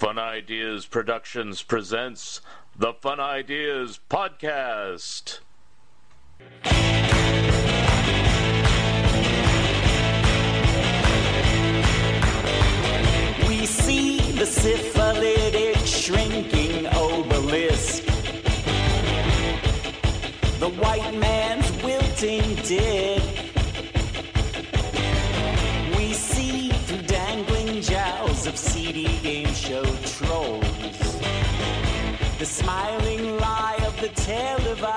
Fun Ideas Productions presents the Fun Ideas Podcast. We see the syphilitic shrinking obelisk. The white man's jowls game show trolls. The smiling lie of the televised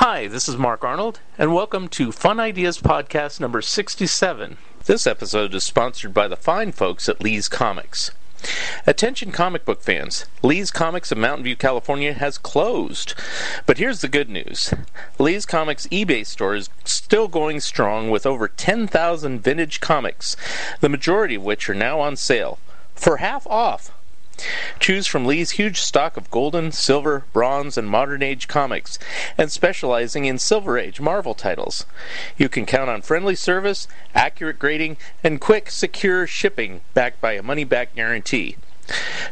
Hi, this is Mark Arnold, and welcome to Fun Ideas Podcast number 67. This episode is sponsored by the fine folks at Lee's Comics. Attention comic book fans, Lee's Comics of Mountain View, California has closed. But here's the good news Lee's Comics eBay store is still going strong with over 10,000 vintage comics, the majority of which are now on sale for half off. Choose from Lee's huge stock of golden, silver, bronze, and modern age comics, and specializing in Silver Age Marvel titles. You can count on friendly service, accurate grading, and quick, secure shipping backed by a money back guarantee.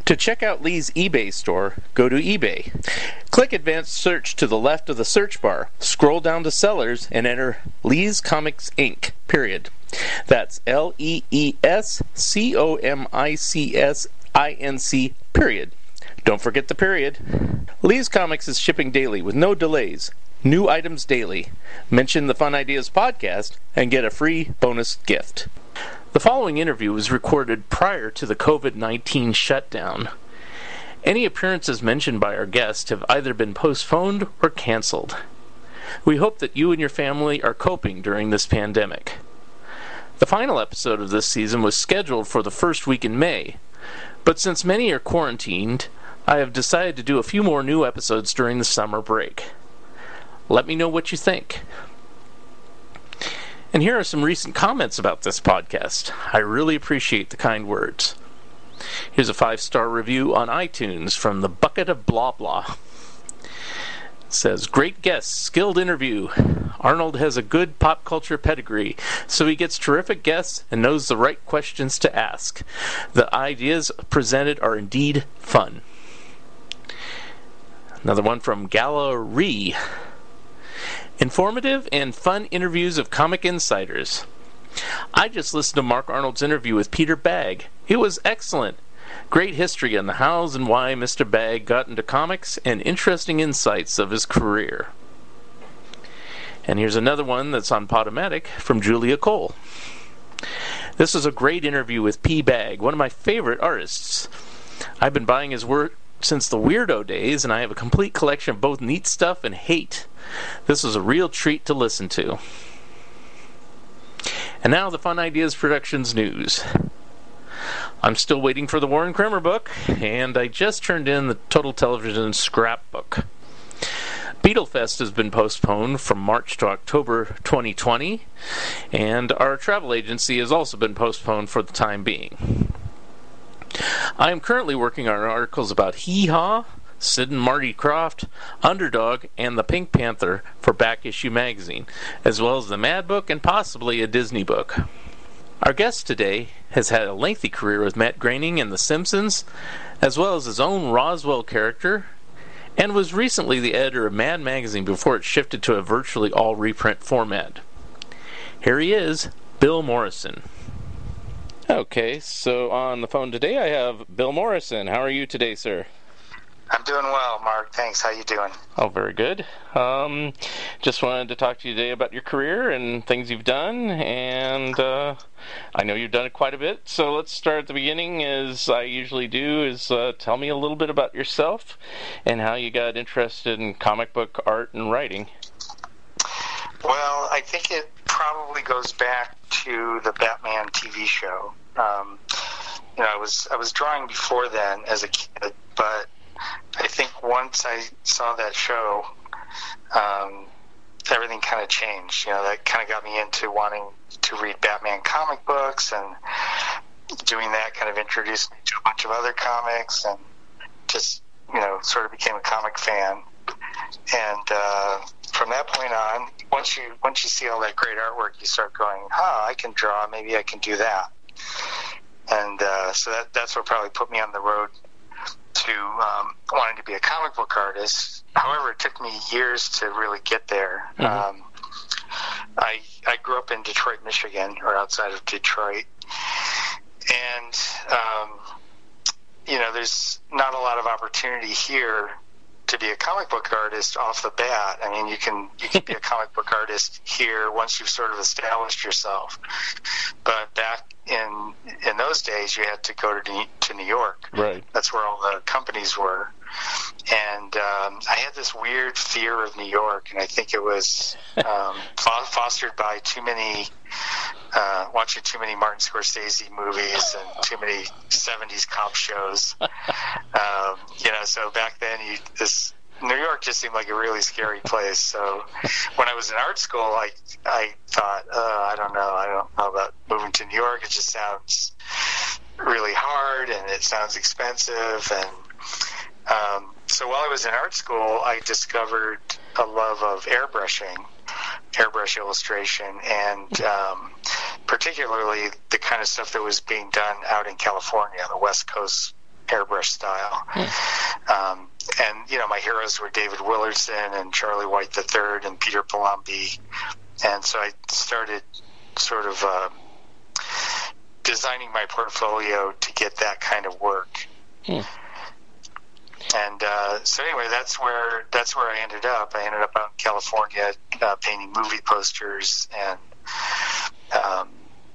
To check out Lee's eBay store, go to eBay. Click Advanced Search to the left of the search bar, scroll down to Sellers, and enter Lee's Comics Inc. Period. That's L E E S C O M I C S I N C. Period. Don't forget the period. Lee's Comics is shipping daily with no delays. New items daily. Mention the Fun Ideas podcast and get a free bonus gift. The following interview was recorded prior to the COVID 19 shutdown. Any appearances mentioned by our guest have either been postponed or canceled. We hope that you and your family are coping during this pandemic. The final episode of this season was scheduled for the first week in May, but since many are quarantined, I have decided to do a few more new episodes during the summer break. Let me know what you think. And here are some recent comments about this podcast. I really appreciate the kind words. Here's a five star review on iTunes from the Bucket of Blah Blah. Says, Great guest, skilled interview. Arnold has a good pop culture pedigree, so he gets terrific guests and knows the right questions to ask. The ideas presented are indeed fun. Another one from Gallery. Informative and fun interviews of comic insiders. I just listened to Mark Arnold's interview with Peter Bagge. It was excellent. Great history on the hows and why Mr. Bagge got into comics and interesting insights of his career. And here's another one that's on Podomatic from Julia Cole. This is a great interview with P. Bagge, one of my favorite artists. I've been buying his work since the Weirdo days, and I have a complete collection of both neat stuff and hate. This was a real treat to listen to. And now the Fun Ideas Productions news. I'm still waiting for the Warren Kremer book, and I just turned in the Total Television scrapbook. Beatlefest has been postponed from March to October 2020, and our travel agency has also been postponed for the time being. I am currently working on articles about Hee Haw, Sid and Marty Krofft, Underdog, and the Pink Panther for Back Issue Magazine, as well as the Mad Book and possibly a Disney book. Our guest today has had a lengthy career with Matt Groening and The Simpsons, as well as his own Roswell character, and was recently the editor of Mad Magazine before it shifted to a virtually all reprint format. Here he is, Bill Morrison. Okay, so on the phone today I have Bill Morrison. How are you today, sir? I'm doing well, Mark. Thanks. How you doing? Oh, very good. Um, just wanted to talk to you today about your career and things you've done, and uh, I know you've done it quite a bit. So let's start at the beginning, as I usually do. Is uh, tell me a little bit about yourself and how you got interested in comic book art and writing. Well, I think it probably goes back to the Batman TV show. Um, you know, I was I was drawing before then as a kid, but I think once I saw that show, um, everything kind of changed. You know, that kind of got me into wanting to read Batman comic books, and doing that kind of introduced me to a bunch of other comics, and just you know, sort of became a comic fan. And uh, from that point on, once you once you see all that great artwork, you start going, "Huh, I can draw. Maybe I can do that." And uh, so that that's what probably put me on the road to um, wanting to be a comic book artist. However, it took me years to really get there. Um, I I grew up in Detroit, Michigan, or outside of Detroit, and um, you know, there's not a lot of opportunity here to be a comic book artist off the bat. I mean, you can you can be a comic book artist here once you've sort of established yourself. But back in in those days, you had to go to New, to New York. Right. That's where all the companies were. And um, I had this weird fear of New York, and I think it was um, fostered by too many uh, watching too many Martin Scorsese movies and too many '70s cop shows. Um, you know, so back then, you, this New York just seemed like a really scary place. So when I was in art school, I I thought, uh, I don't know, I don't know about moving to New York. It just sounds really hard and it sounds expensive and um, so while I was in art school, I discovered a love of airbrushing, airbrush illustration, and um, particularly the kind of stuff that was being done out in California, the West Coast airbrush style. Um, and you know, my heroes were David Willardson and Charlie White III and Peter Palombi, and so I started sort of uh, designing my portfolio to get that kind of work. And uh, so anyway, that's where that's where I ended up. I ended up out in California uh, painting movie posters and um,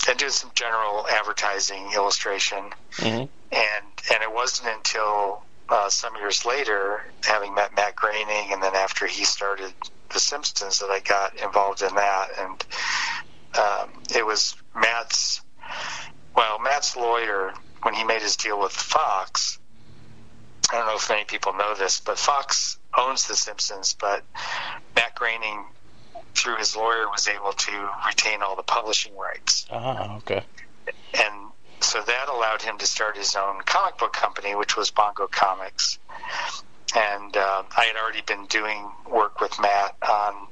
and doing some general advertising illustration. Mhm. And and it wasn't until uh, some years later, having met Matt Groening, and then after he started The Simpsons, that I got involved in that. And um, it was Matt's well, Matt's lawyer when he made his deal with Fox. I don't know if many people know this, but Fox owns The Simpsons, but Matt Groening, through his lawyer, was able to retain all the publishing rights. Ah, okay. And so that allowed him to start his own comic book company, which was Bongo Comics. And uh, I had already been doing work with Matt on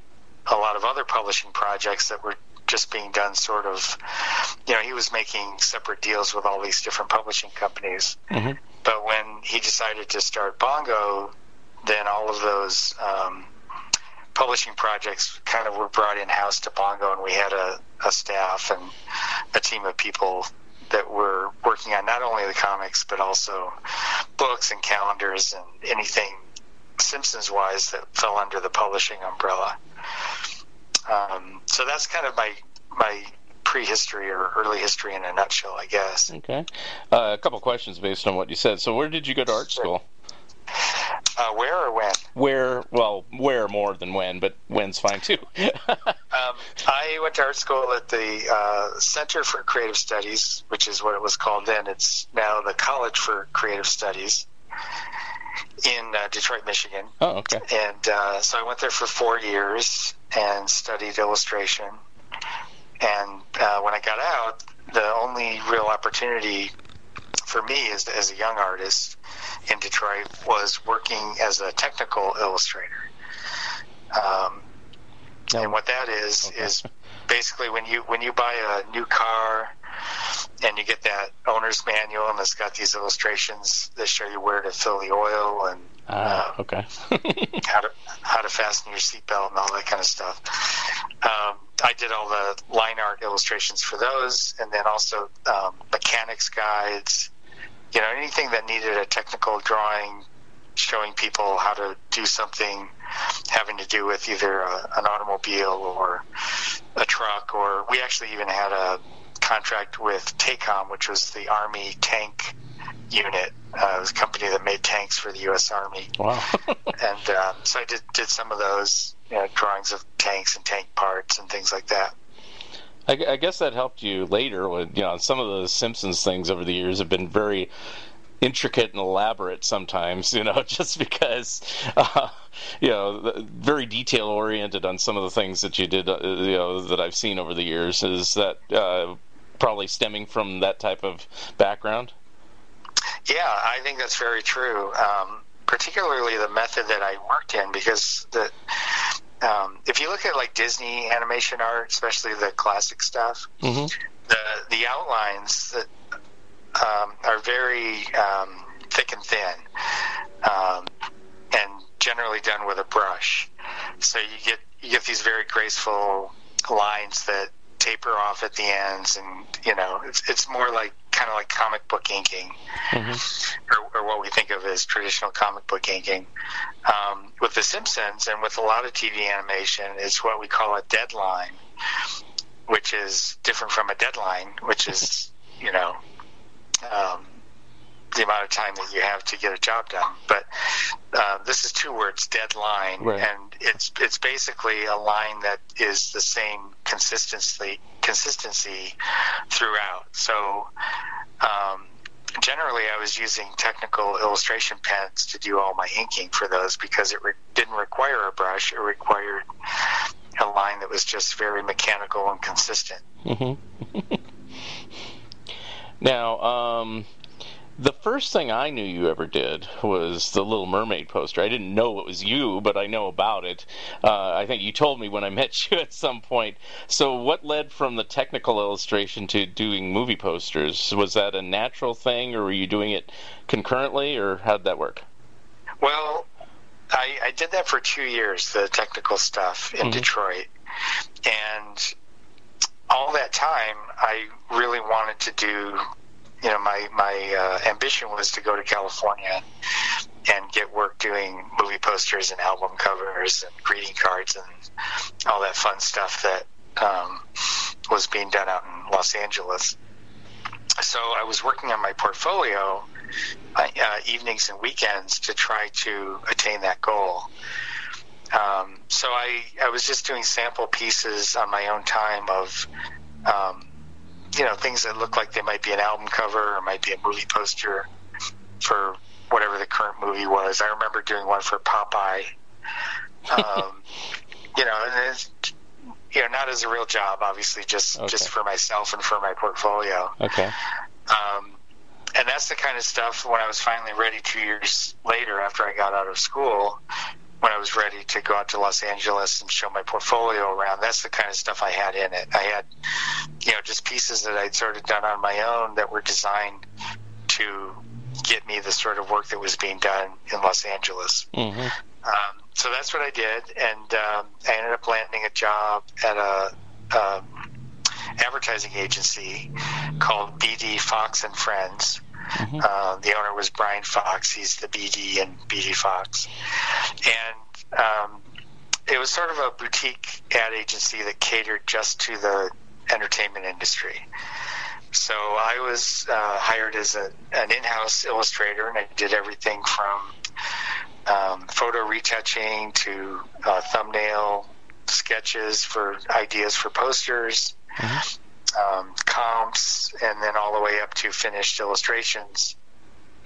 a lot of other publishing projects that were just being done sort of, you know, he was making separate deals with all these different publishing companies. Mhm. But when he decided to start Bongo, then all of those um, publishing projects kind of were brought in house to Bongo, and we had a, a staff and a team of people that were working on not only the comics but also books and calendars and anything Simpsons wise that fell under the publishing umbrella. Um, so that's kind of my my prehistory or early history in a nutshell, I guess. Okay. Uh, a couple questions based on what you said. So, where did you go to art school? Uh, where or when? Where? Well, where more than when, but when's fine too. Um, I went to art school at the uh, Center for Creative Studies, which is what it was called then. It's now the College for Creative Studies in uh, Detroit, Michigan. oh, okay. And uh, so I went there for four years and studied illustration. And uh, when I got out, the only real opportunity for me as, as a young artist in Detroit was working as a technical illustrator. Um, and what that is Okay. is basically when you when you buy a new car and you get that owner's manual and it's got these illustrations that show you where to fill the oil and Ah, okay. how to how to fasten your seatbelt and all that kind of stuff. Um, I did all the line art illustrations for those, and then also um, mechanics guides. You know, anything that needed a technical drawing showing people how to do something having to do with either a, an automobile or a truck, or we actually even had a contract with TACOM, which was the Army tank unit. Uh, it was a company that made tanks for the U.S. Army wow. and um, so I did did some of those you know, drawings of tanks and tank parts and things like that. I, I guess that helped you later. When you know some of the Simpsons things over the years have been very intricate and elaborate sometimes, you know, just because, uh, you know, very detail oriented on some of the things that you did, uh, you know, that I've seen over the years. Is that uh, probably stemming from that type of background? Yeah, I think that's very true. Um, particularly the method that I worked in, because the um, if you look at like Disney animation art, especially the classic stuff, mm-hmm. the the outlines that um, are very um, thick and thin, um, and generally done with a brush. So you get you get these very graceful lines that taper off at the ends, and you know it's it's more like kind of like comic book inking, mm-hmm. or, or, what we think of as traditional comic book inking. Um, with The Simpsons and with a lot of TV animation, it's what we call a deadline, which is different from a deadline, which is you know um, the amount of time that you have to get a job done. But uh, this is two words, deadline, right. and it's it's basically a line that is the same consistency consistency throughout. So. Um, generally, I was using technical illustration pens to do all my inking for those because it re- didn't require a brush; it required a line that was just very mechanical and consistent. Mm-hmm. now, um, the first thing I knew you ever did was the Little Mermaid poster. I didn't know it was you, but I know about it. Uh, I think you told me when I met you at some point. So, what led from the technical illustration to doing movie posters? Was that a natural thing, or were you doing it concurrently, or how'd that work? Well, I, I did that for two years, the technical stuff in mm-hmm. Detroit. And all that time, I really wanted to do you know, my my uh, ambition was to go to California and get work doing movie posters and album covers and greeting cards and all that fun stuff that um, was being done out in Los Angeles. So I was working on my portfolio uh, uh, evenings and weekends to try to attain that goal. Um, so I, I was just doing sample pieces on my own time of um, you know things that look like they might be an album cover or might be a movie poster for whatever the current movie was. I remember doing one for Popeye. Um, you know, and it's, you know, not as a real job, obviously, just okay. just for myself and for my portfolio. Okay. Um, and that's the kind of stuff when I was finally ready two years later after I got out of school when I was ready to go out to Los Angeles and show my portfolio around, that's the kind of stuff I had in it. I had, you know, just pieces that I'd sort of done on my own that were designed to get me the sort of work that was being done in Los Angeles. Mm-hmm. Um, so that's what I did, and um, I ended up landing a job at a, a advertising agency called BD Fox and Friends Mm-hmm. Uh, the owner was Brian Fox. He's the BD and BD Fox, and um, it was sort of a boutique ad agency that catered just to the entertainment industry. So I was uh, hired as a, an in-house illustrator, and I did everything from um, photo retouching to uh, thumbnail sketches for ideas for posters, mm-hmm um, comps, and then all the way up to finished illustrations,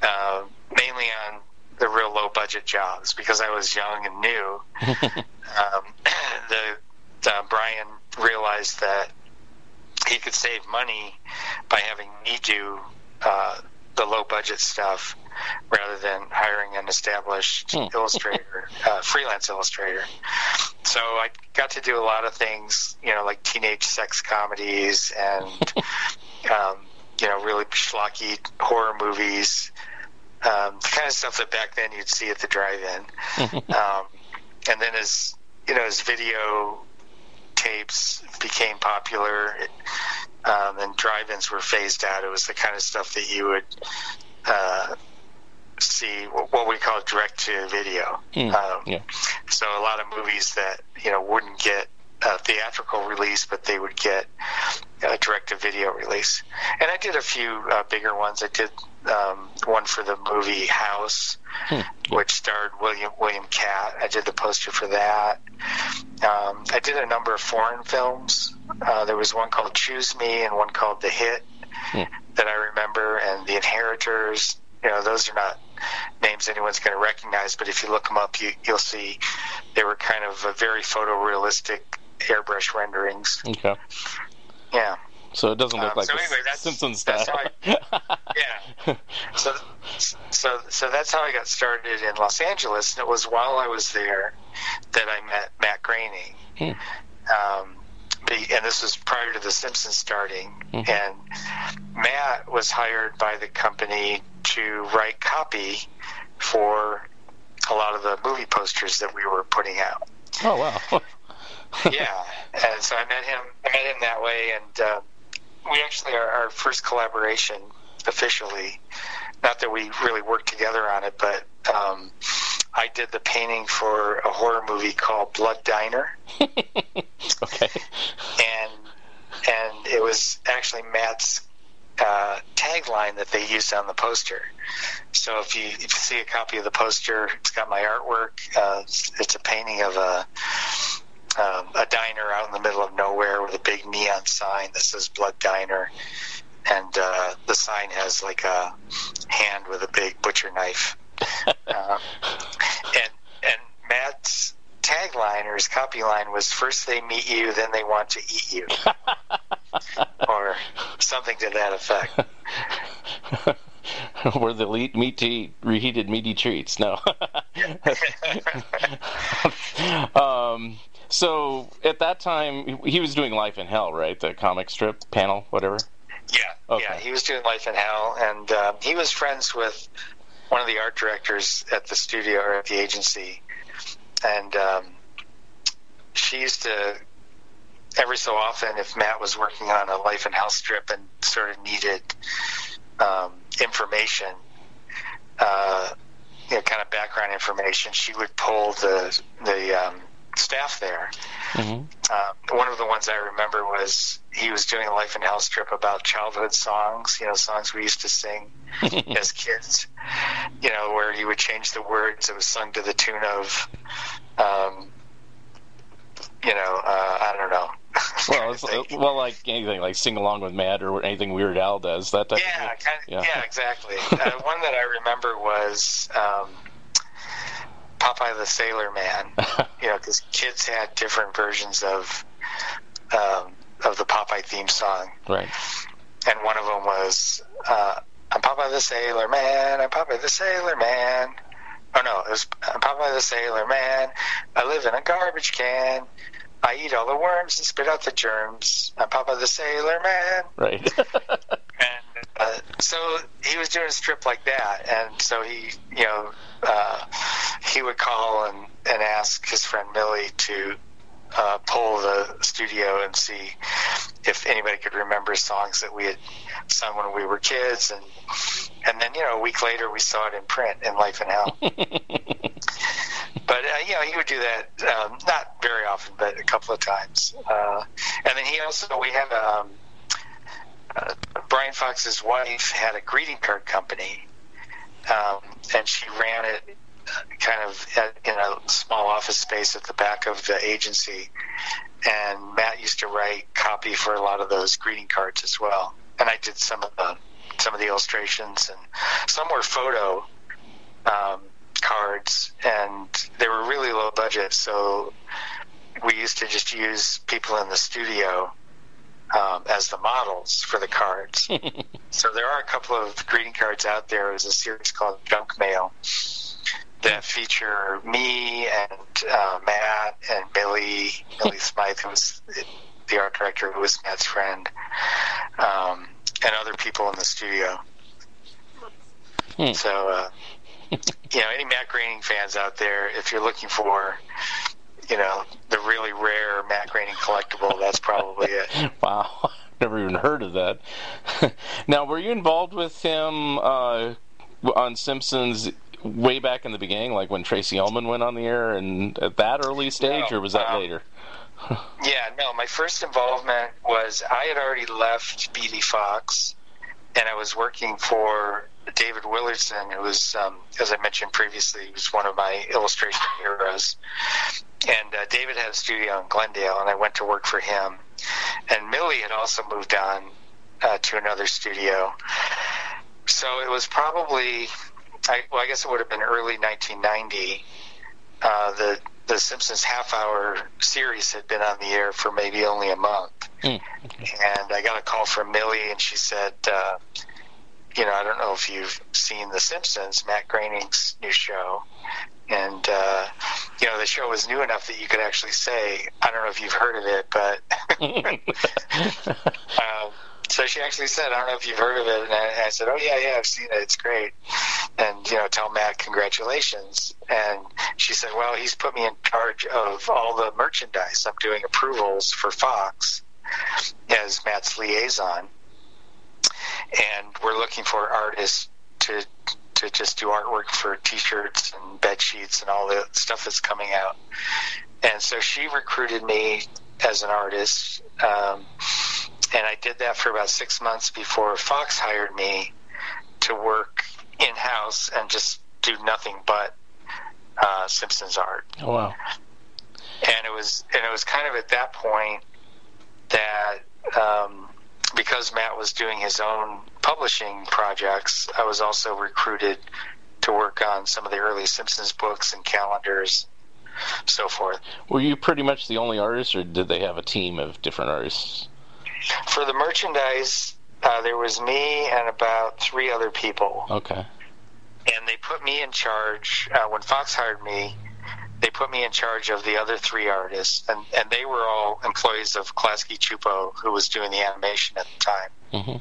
uh, mainly on the real low budget jobs because I was young and new. um, the uh, Brian realized that he could save money by having me do uh, the low budget stuff rather than hiring an established hmm. illustrator, uh, freelance illustrator. So I got to do a lot of things, you know, like teenage sex comedies and, um, you know, really schlocky horror movies, um, the kind of stuff that back then you'd see at the drive-in. um, and then as you know, as video tapes became popular, it, um, and drive-ins were phased out, it was the kind of stuff that you would uh, see what we call direct to video. Mm, um, yeah. So a lot of movies that you know wouldn't get a theatrical release, but they would get a direct to video release. And I did a few uh, bigger ones. I did um, one for the movie House, hmm. which starred William William Katt. I did the poster for that. Um, I did a number of foreign films. Uh, there was one called Choose Me and one called The Hit hmm. that I remember, and The Inheritors you know, those are not names anyone's going to recognize. But if you look them up, you, you'll see they were kind of a very photorealistic airbrush renderings. Okay. Yeah. So it doesn't look Um, like so the anyway, that's- Simpsons style. Yeah. So, so, so that's how I got started in Los Angeles, and it was while I was there that I met Matt Groening. Um, be- and this was prior to The Simpsons starting. And Matt was hired by the company to write copy for a lot of the movie posters that we were putting out oh wow. yeah, and so I met him. I met him that way, and uh, we actually our, our first collaboration officially. Not that we really worked together on it, but um, I did the painting for a horror movie called Blood Diner, okay. and and it was actually Matt's uh, tagline that they used on the poster. So if you if you see a copy of the poster, it's got my artwork. Uh, it's, it's a painting of a um, a diner out in the middle of nowhere with a big neon sign that says Blood Diner, and uh, the sign has like a hand with a big butcher knife. uh, and and Matt's tagline or his copy line was first they meet you, then they want to eat you, or something to that effect. Where the lead meat to eat reheated meaty treats. No. um, so at that time, he was doing Life in Hell, right? The comic strip panel, whatever. Yeah, Okay. yeah, he was doing Life in Hell, and um, he was friends with one of the art directors at the studio or at the agency, and um, she used to every so often, if Matt was working on a Life in Hell strip and sort of needed um, information, uh, you know, kind of background information, she would pull the the um, staff there. hmm Um, one of the ones I remember was he was doing a Life in Hell strip about childhood songs, you know, songs we used to sing as kids, you know, where he would change the words. It was sung to the tune of, um, you know, uh, I don't know. Well, it's, well, like anything, like sing along with Matt or anything Weird Al does. That type yeah, of thing. kind of, Yeah. yeah. exactly. uh, one that I remember was um, Popeye the Sailor Man. you know, because kids had different versions of um, of the Popeye theme song, Right. and one of them was uh, "I'm Popeye the Sailor Man, I'm Popeye the Sailor Man." Oh no, it was "I'm Popeye the Sailor Man. I live in a garbage can. I eat all the worms and spit out the germs. I'm Popeye the Sailor Man." Right. And uh, so he was doing a strip like that, and so he, you know, uh, he would call and, and ask his friend Millie to uh, pull the studio and see if anybody could remember songs that we had sung when we were kids, and and then you know a week later we saw it in print in Life in Hell. you know he would do that um, not very often, but a couple of times. Uh, and then he also we had um, uh, Brian Fox's wife had a greeting card company, um, and she ran it uh, kind of in a small office space at the back of the agency. And Matt used to write copy for a lot of those greeting cards as well. And I did some of the some of the illustrations, and some were photo um, cards, and they were really low budget. So we used to just use people in the studio um, as the models for the cards. so there are a couple of greeting cards out there. There's a series called Junk Mail that feature me and uh, Matt and Billy, Billy Smythe, who was the art director, who was Matt's friend, um, and other people in the studio. Hmm. So, uh, you know, any Matt Groening fans out there, if you're looking for, you know, the really rare Matt Groening collectible, that's probably it. Wow, never even heard of that. now, were you involved with him uh, on Simpsons way back in the beginning, like when Tracey Ullman went on the air, and at that early stage, No, or was that um, later? Yeah, no, my first involvement was I had already left BD Fox, and I was working for David Willardson, who was, um, as I mentioned previously, he was one of my illustration heroes. And uh, David had a studio in Glendale, and I went to work for him. And Millie had also moved on uh, to another studio. So it was probably, I, well, I guess it would have been early 1990. Uh, the the Simpsons half hour series had been on the air for maybe only a month, Hmm. and I got a call from Millie, and she said, uh, you know, I don't know if you've seen The Simpsons, Matt Groening's new show. And, uh, you know, the show was new enough that you could actually say, I don't know if you've heard of it, but. um, so she actually said, I don't know if you've heard of it. And I, and I said, Oh, yeah, yeah, I've seen it. It's great. And, you know, tell Matt congratulations. And she said, Well, he's put me in charge of all the merchandise. I'm doing approvals for Fox as Matt's liaison and we're looking for artists to to just do artwork for T-shirts and bed sheets and all the stuff that's coming out. And so she recruited me as an artist, um, and I did that for about six months before Fox hired me to work in house and just do nothing but uh, Simpsons art oh wow. and it was and it was kind of at that point that um, because Matt was doing his own publishing projects, I was also recruited to work on some of the early Simpsons books and calendars, so forth. Were you pretty much the only artist, or did they have a team of different artists? For the merchandise, uh, there was me and about three other people, Okay. and they put me in charge uh, when Fox hired me. They put me in charge of the other three artists, and, and they were all employees of Klasky Csupo, who was doing the animation at the time. hmm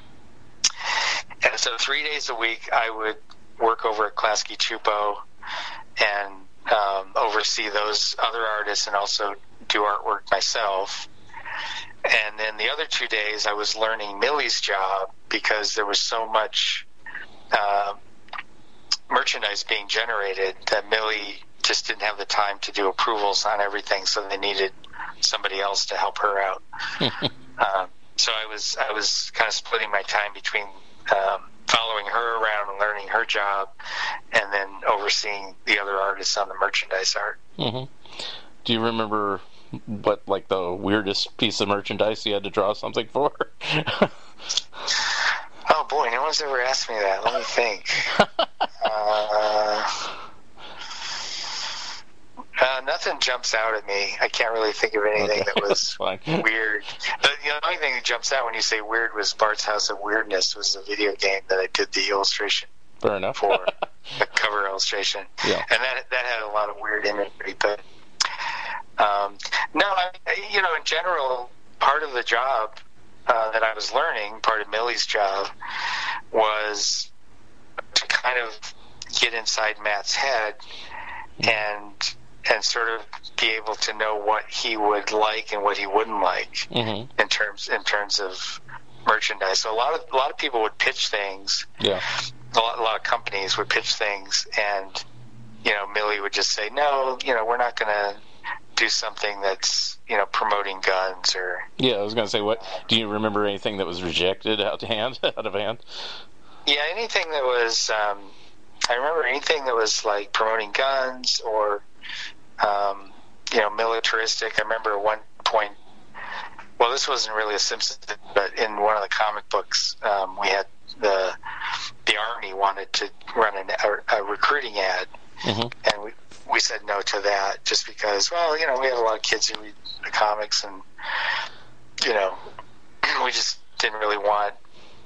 And so three days a week, I would work over at Klasky Csupo and um, oversee those other artists and also do artwork myself. And then the other two days, I was learning Millie's job because there was so much uh, merchandise being generated that Millie just didn't have the time to do approvals on everything, so they needed somebody else to help her out. um, so I was I was kind of splitting my time between um, following her around and learning her job, and then overseeing the other artists on the merchandise art. hmm Do you remember what, like, the weirdest piece of merchandise you had to draw something for? Oh boy, no one's ever asked me that. Let me think. uh, uh, nothing jumps out at me. I can't really think of anything that was weird. The, the only thing that jumps out when you say weird was Bart's House of Weirdness was a video game that I did the illustration Fair enough. for, the cover illustration, Yeah. and that that had a lot of weird imagery. But um, no, I, you know, in general, part of the job uh, that I was learning, part of Millie's job, was to kind of get inside Matt's head and and sort of be able to know what he would like and what he wouldn't like hmm in terms in terms of merchandise. So a lot of a lot of people would pitch things. Yeah. A lot, a lot of companies would pitch things, and you know, Millie would just say, "No, you know, we're not going to do something that's you know promoting guns or." Yeah, I was gonna say, what? Do you remember anything that was rejected out of hand? Out of hand? Yeah, anything that was. Um, I remember anything that was like promoting guns or, um, you know, militaristic. I remember at one point. Well, this wasn't really a Simpsons, but in one of the comic books, um, we had the the army wanted to run an, a, a recruiting ad, hmm and we we said no to that just because. Well, you know, we had a lot of kids who read the comics, and you know, we just didn't really want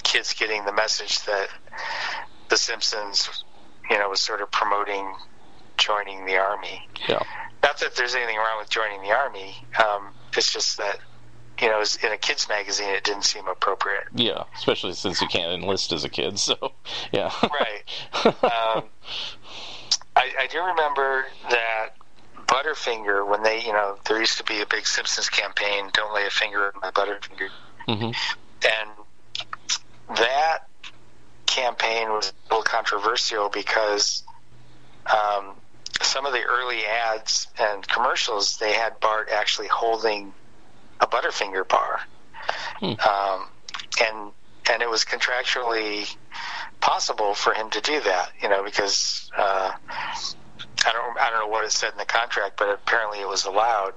kids getting the message that the Simpsons, you know, was sort of promoting joining the army. Yeah. Not that there's anything wrong with joining the army. Um, it's just that, you know, in a kids magazine, it didn't seem appropriate. Yeah, especially since you can't enlist as a kid. So, yeah. Right. Um, I, I do remember that Butterfinger, when they, you know, there used to be a big Simpsons campaign, "Don't lay a finger on my Butterfinger," hmm and that campaign was a little controversial because um, some of the early ads and commercials they had Bart actually holding a Butterfinger bar, Hmm. um, and and it was contractually possible for him to do that, you know, because uh, I don't I don't know what it said in the contract, but apparently it was allowed.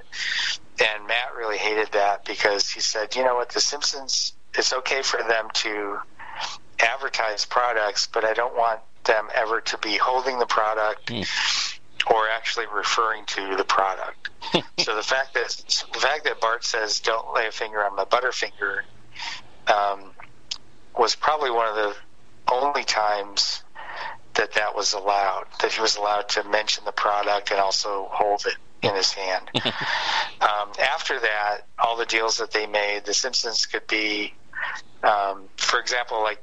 And Matt really hated that because he said, you know what, The Simpsons, it's okay for them to advertise products, but I don't want them ever to be holding the product or actually referring to the product. so the fact that the fact that Bart says "Don't lay a finger on my Butterfinger" um, was probably one of the only times that that was allowed. That he was allowed to mention the product and also hold it in his hand. um, after that, all the deals that they made, The Simpsons could be, um, for example, like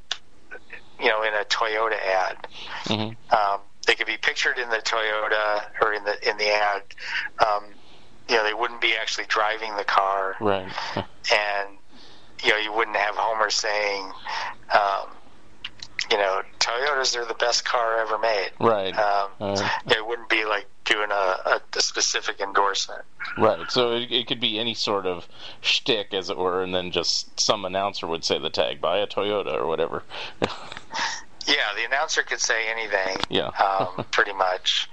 you know, in a Toyota ad. Um, they could be pictured in the Toyota or in the in the ad. Um, you know, they wouldn't be actually driving the car, Right. and you know, you wouldn't have Homer saying, um, you know, Toyotas are the best car ever made. Right. Um, Uh, it wouldn't be like doing a, a, a specific endorsement. Right. So it, it could be any sort of shtick, as it were, and then just some announcer would say the tag, buy a Toyota or whatever. Yeah, the announcer could say anything. Yeah. um, pretty much.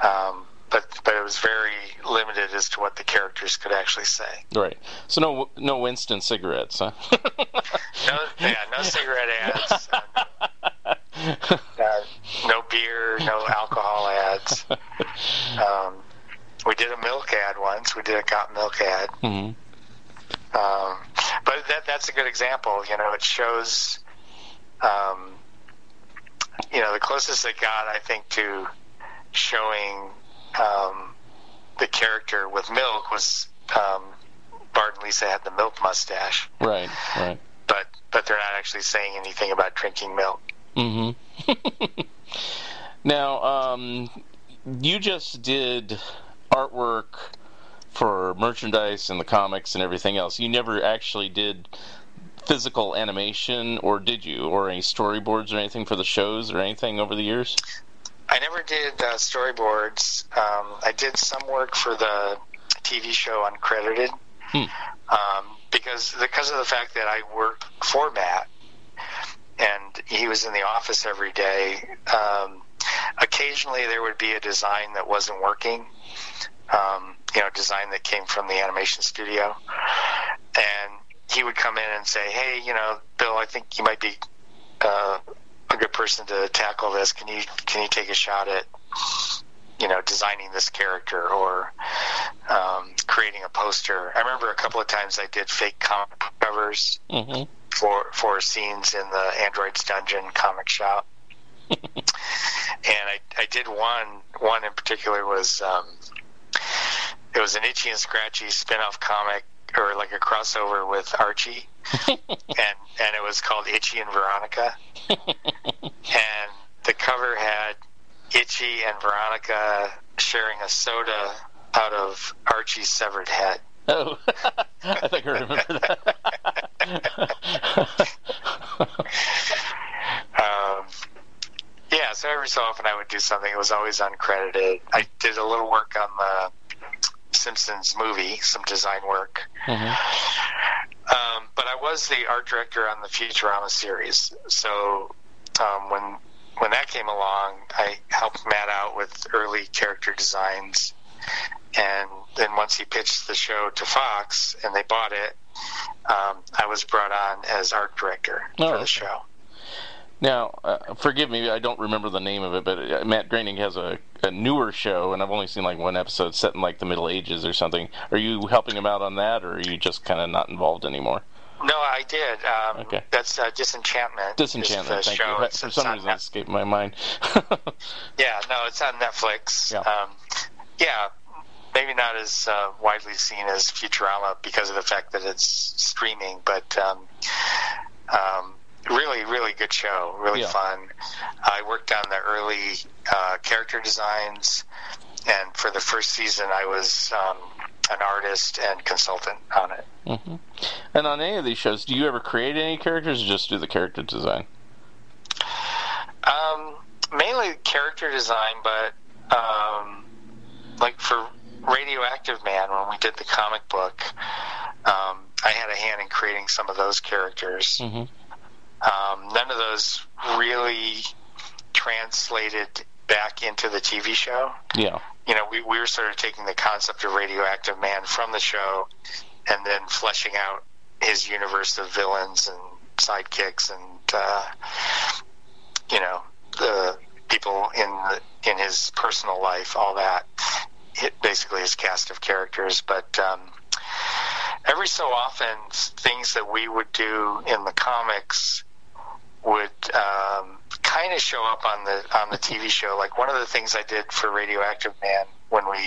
Um, but but it was very limited as to what the characters could actually say. right. So no no Winston cigarettes, huh? No, yeah, no cigarette ads, uh, uh, no beer, no alcohol ads. Um, we did a milk ad once. We did a got milk ad. hmm Um, but that that's a good example. You know, it shows. Um, you know, the closest it got, I think, to showing um, the character with milk was um, Bart and Lisa had the milk mustache, Right. Right. but but they're not actually saying anything about drinking milk. Mm-hmm. now, um, you just did artwork for merchandise and the comics and everything else. You never actually did physical animation, or did you, or any storyboards or anything for the shows or anything over the years? I never did uh, storyboards. Um, I did some work for the TV show Uncredited, Hmm. um, because because of the fact that I worked for Matt, and he was in the office every day. Um, occasionally, there would be a design that wasn't working. Um, you know, design that came from the animation studio, and he would come in and say, "Hey, you know, Bill, I think you might be." Uh, a good person to tackle this. Can you can you take a shot at you know designing this character or um, creating a poster? I remember a couple of times I did fake comic covers hmm for for scenes in the Androids Dungeon comic shop, and I I did one one in particular was um, it was an Itchy and Scratchy spin-off comic or like a crossover with Archie, and and it was called Itchy and Veronica, and the cover had Itchy and Veronica sharing a soda out of Archie's severed head. Oh, I think I remember that. Um, yeah, so every so often I would do something. It was always uncredited. I did a little work on the Simpsons movie, some design work. Mhm. Um, but I was the art director on the Futurama series. So um, when when that came along, I helped Matt out with early character designs. And then once he pitched the show to Fox and they bought it, um, I was brought on as art director Oh, for okay. the show. Now, uh, forgive me, I don't remember the name of it, but uh, Matt Groening has a, a newer show, and I've only seen like one episode set in like the Middle Ages or something. Are you helping him out on that, or are you just kind of not involved anymore? No, I did. Um, Okay. That's uh, Disenchantment. Disenchantment, thank show. you. It's, For it's some on reason, Net- it escaped my mind. yeah, no, it's on Netflix. Yeah. Um, yeah, maybe not as uh, widely seen as Futurama because of the fact that it's streaming, but um, um, really, really good show. Really Yeah. fun. I worked on the early uh, character designs, and for the first season, I was um, an artist and consultant on it. hmm And on any of these shows, do you ever create any characters, or just do the character design? Um, mainly character design, but um, like for Radioactive Man, when we did the comic book, um, I had a hand in creating some of those characters. hmm Um, none of those really translated back into the TV show. Yeah. You know, we, we were sort of taking the concept of Radioactive Man from the show and then fleshing out his universe of villains and sidekicks and uh, you know the people in the, in his personal life, all that. It basically his cast of characters, but um, every so often, things that we would do in the comics would um, kind of show up on the on the TV show. Like one of the things I did for Radioactive Man when we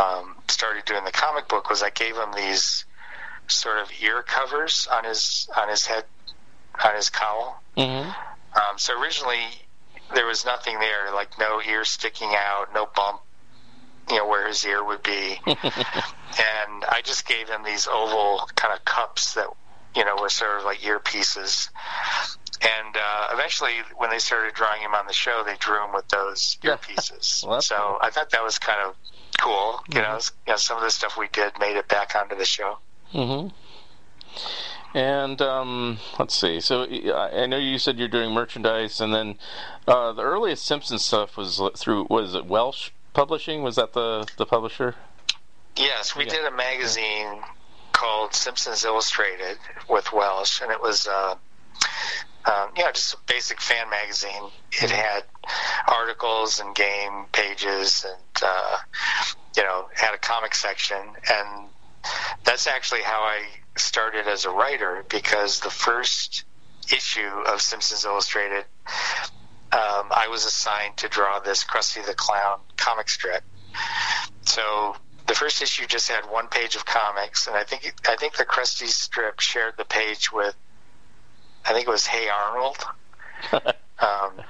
um, started doing the comic book was I gave him these sort of ear covers on his on his head on his cowl. Mm-hmm. Um, so originally there was nothing there, like no ear sticking out, no bump, you know, where his ear would be. and I just gave him these oval kind of cups that, you know, were sort of like earpieces. And uh, eventually, when they started drawing him on the show, they drew him with those earpieces. Well, so cool. I thought that was kind of cool. You know, s- you know, some of the stuff we did made it back onto the show. Mm-hmm. And um, let's see. So I I know you said you're doing merchandise, and then uh, the earliest Simpsons stuff was through was it Welsh Publishing? Was that the the publisher? Yes, we Yeah. did a magazine called Simpsons Illustrated with Welsh, and it was, uh, um, you know, just a basic fan magazine. It had articles and game pages, and uh, you know, had a comic section, and that's actually how I started as a writer because the first issue of Simpsons Illustrated, um, I was assigned to draw this Krusty the Clown comic strip. So the first issue just had one page of comics, and I think I think the Krusty strip shared the page with, I think it was Hey Arnold, um,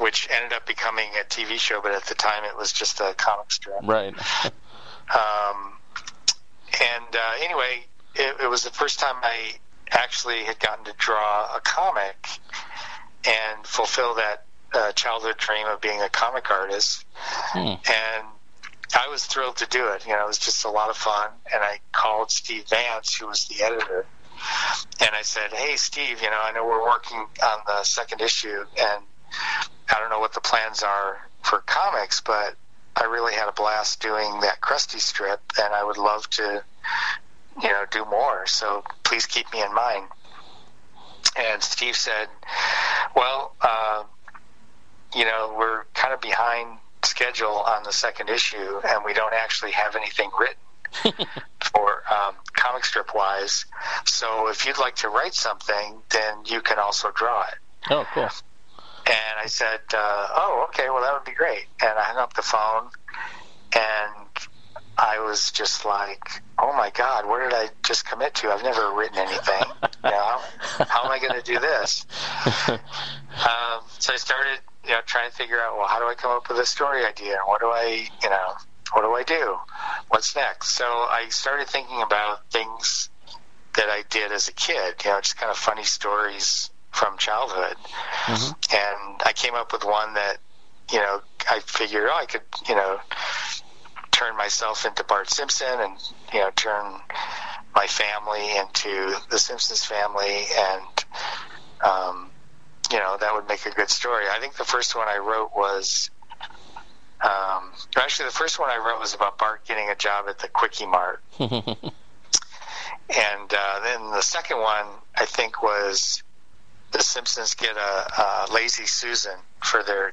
which ended up becoming a TV show, but at the time it was just a comic strip. Right. Um, and uh, anyway, it, it was the first time I actually had gotten to draw a comic and fulfill that uh, childhood dream of being a comic artist. Hmm. And I was thrilled to do it. You know, it was just a lot of fun. And I called Steve Vance, who was the editor, and I said, "Hey, Steve, you know, I know we're working on the second issue, and I don't know what the plans are for comics, but I really had a blast doing that Krusty strip, and I would love to, you know, do more. So please keep me in mind." And Steve said, "Well, uh, you know, we're kind of behind schedule on the second issue, and we don't actually have anything written for um, comic strip wise. So if you'd like to write something, then you can also draw it." Oh, cool. And I said, uh, "Oh, okay. Well, that would be great." And I hung up the phone, and I was just like, "Oh my God, where did I just commit to? I've never written anything. you know, how, how am I going to do this?" Um, so I started, you know, trying to figure out, well, how do I come up with a story idea, what do I, you know, what do I do? What's next? So I started thinking about things that I did as a kid, you know, just kind of funny stories from childhood. And I came up with one that, you know, I figured, oh, I could, you know, turn myself into Bart Simpson and, you know, turn my family into the Simpsons family and, um, you know, that would make a good story. I think the first one I wrote was, actually, the first one I wrote was about Bart getting a job at the Kwik-E-Mart. And uh, then the second one, I think, was the Simpsons get a, a lazy Susan for their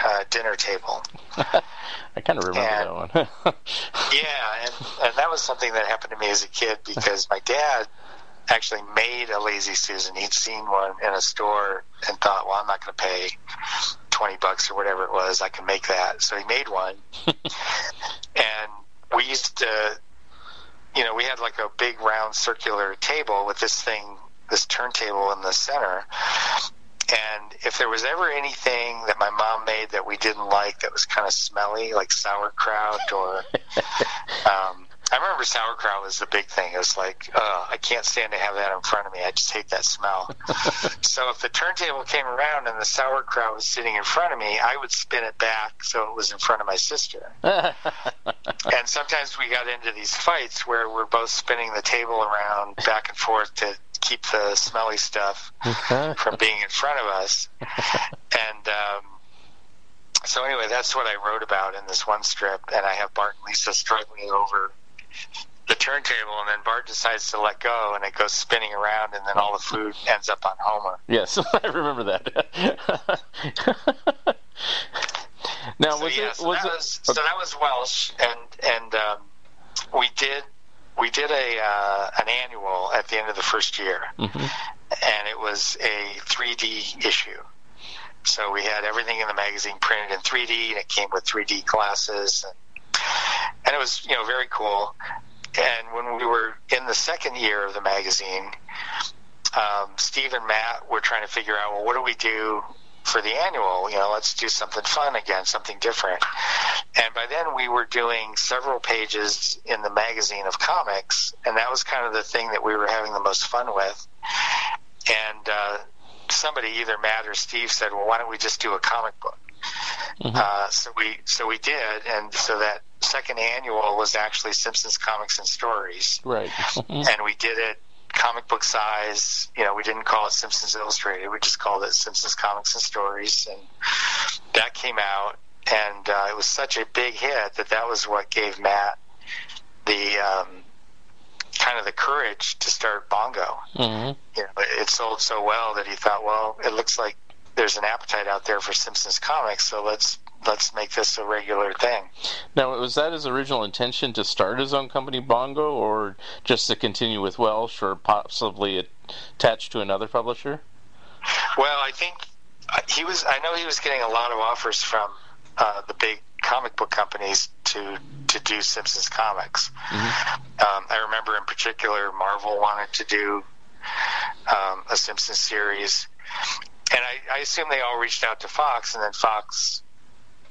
uh, dinner table. I kind of remember And- that one. Yeah, and, and that was something that happened to me as a kid because my dad actually made a lazy Susan. He'd seen one in a store and thought, well, I'm not going to pay 20 bucks or whatever it was. I can make that. So he made one. and we used to, you know, we had like a big round circular table with this thing, this turntable in the center. And if there was ever anything that my mom made that we didn't like that was kind of smelly, like sauerkraut or um, I remember sauerkraut was the big thing. It was like, uh, I can't stand to have that in front of me. I just hate that smell. so if the turntable came around and the sauerkraut was sitting in front of me, I would spin it back so it was in front of my sister. and sometimes we got into these fights where we're both spinning the table around back and forth to keep the smelly stuff from being in front of us. And um, so anyway, that's what I wrote about in this one strip, and I have Bart and Lisa struggling over the turntable, and then Bart decides to let go, and it goes spinning around, and then all the food ends up on Homer. Yes, I remember that. now, So, was yeah, it so was that it was, so that was Welsh, and and um, we did we did a uh, an annual at the end of the first year, Mhm. and it was a 3D issue. So we had everything in the magazine printed in 3D, and it came with 3D glasses, and, and it was you know very cool. And when we were in the second year of the magazine, um, Steve and Matt were trying to figure out, well, what do we do for the annual? You know, let's do something fun again, something different. And by then, we were doing several pages in the magazine of comics, and that was kind of the thing that we were having the most fun with. And uh, somebody, either Matt or Steve, said, "Well, why don't we just do a comic book?" Uh, so we so we did, and so that second annual was actually Simpsons Comics and Stories right? and we did it comic book size. You know, we didn't call it Simpsons Illustrated. We just called it Simpsons Comics and Stories, and that came out, and uh, it was such a big hit that that was what gave Matt the um, kind of the courage to start Bongo. hmm You know, it sold so well that he thought, well, it looks like there's an appetite out there for Simpsons comics, so let's let's make this a regular thing. Now, was that his original intention to start his own company, Bongo, or just to continue with Welsh, or possibly attached to another publisher? Well, I think uh, he was. I know he was getting a lot of offers from uh, the big comic book companies to to do Simpsons comics. Um, I remember in particular, Marvel wanted to do um, a Simpsons series, and I, I assume they all reached out to Fox, and then Fox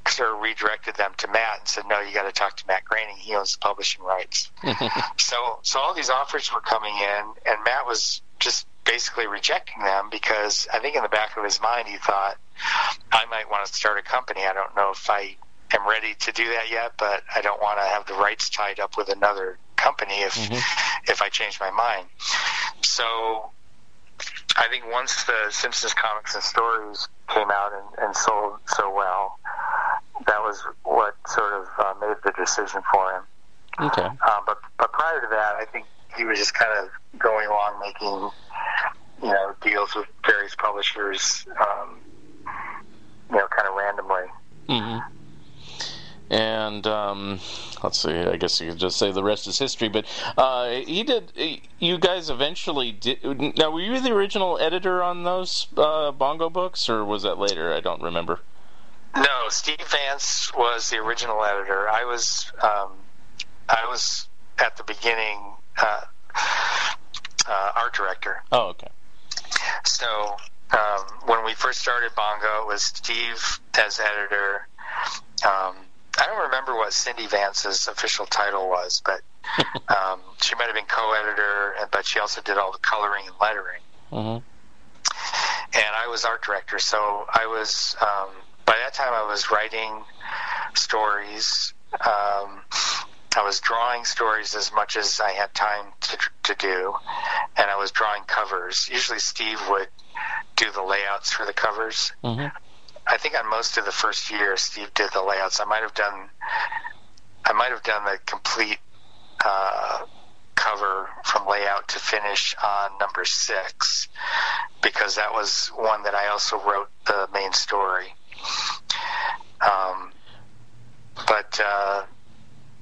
sort of redirected them to Matt and said, "No, you got to talk to Matt Groening. He owns the publishing rights." so, so all these offers were coming in, and Matt was just basically rejecting them because I think in the back of his mind he thought, "I might want to start a company. I don't know if I am ready to do that yet, but I don't want to have the rights tied up with another company if mm-hmm. if I change my mind." So I think once the Simpsons comics and stories came out and, and sold so well, that was what sort of uh, made the decision for him. Okay. Um, but but prior to that, I think he was just kind of going along making you know deals with various publishers, um, you know, kind of randomly. hmm And um, let's see. I guess you could just say the rest is history. But uh, he did. You guys eventually did. Now, were you the original editor on those uh, Bongo books, or was that later? I don't remember. No, Steve Vance was the original editor. I was um, I was at the beginning uh, uh, art director. Oh, okay. So um, when we first started Bongo, it was Steve as editor. Um, I don't remember what Cindy Vance's official title was, but um, she might have been co-editor, but she also did all the coloring and lettering. hmm And I was art director, so I was um, by that time I was writing stories. Um, I was drawing stories as much as I had time to, to do, and I was drawing covers. Usually, Steve would do the layouts for the covers. hmm I think on most of the first year, Steve did the layouts. I might have done, I might have done the complete uh, cover from layout to finish on number six, because that was one that I also wrote the main story. Um, but uh,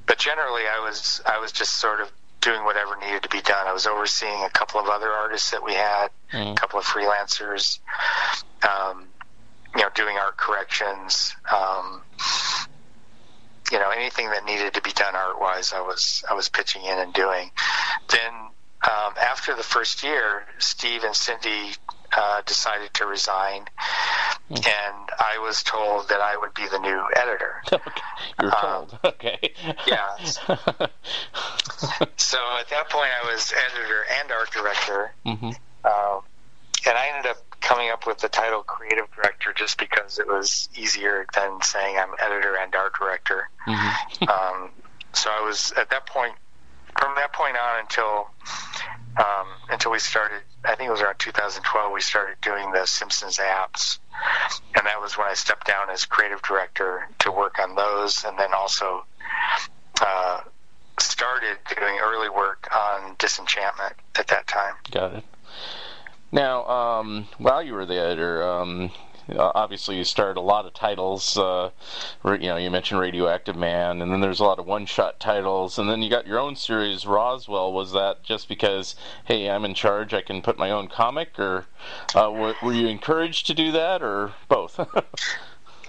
but generally, I was I was just sort of doing whatever needed to be done. I was overseeing a couple of other artists that we had, a couple of freelancers. Um, you know, doing art corrections, um, you know, anything that needed to be done art wise, I was I was pitching in and doing. Then um, after the first year, Steve and Cindy uh, decided to resign, and I was told that I would be the new editor. Okay. You were Um, told. Okay. yeah. So at that point, I was editor and art director. hmm Um, and I ended up coming up with the title creative director just because it was easier than saying I'm editor and art director. hmm Um, so I was at that point, from that point on until um, until we started. I think it was around 2012. We started doing the Simpsons apps, and that was when I stepped down as creative director to work on those, and then also uh, started doing early work on Disenchantment at that time. Got it. Now, um, while you were the editor, um, obviously you started a lot of titles. Uh, you know, you mentioned Radioactive Man, and then there's a lot of one-shot titles, and then you got your own series, Roswell. Was that just because, hey, I'm in charge, I can put my own comic, or uh, were, were you encouraged to do that, or both? um,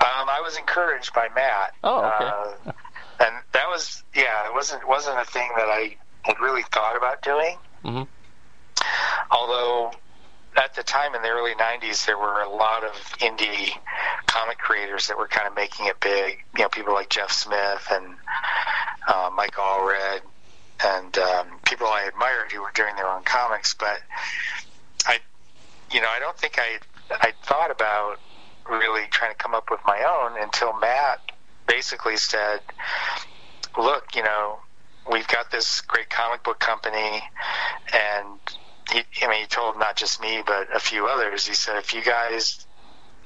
I was encouraged by Matt. Oh, okay. Uh, and that was, yeah, it wasn't wasn't a thing that I had really thought about doing. Mm-hmm. Although at the time in the early 90s, there were a lot of indie comic creators that were kind of making it big. You know, people like Jeff Smith and uh, Mike Allred and um, people I admired who were doing their own comics. But I, you know, I don't think I I thought about really trying to come up with my own until Matt basically said, "Look, you know, we've got this great comic book company, and he, I mean, he told not just me, but a few others. He said, if you guys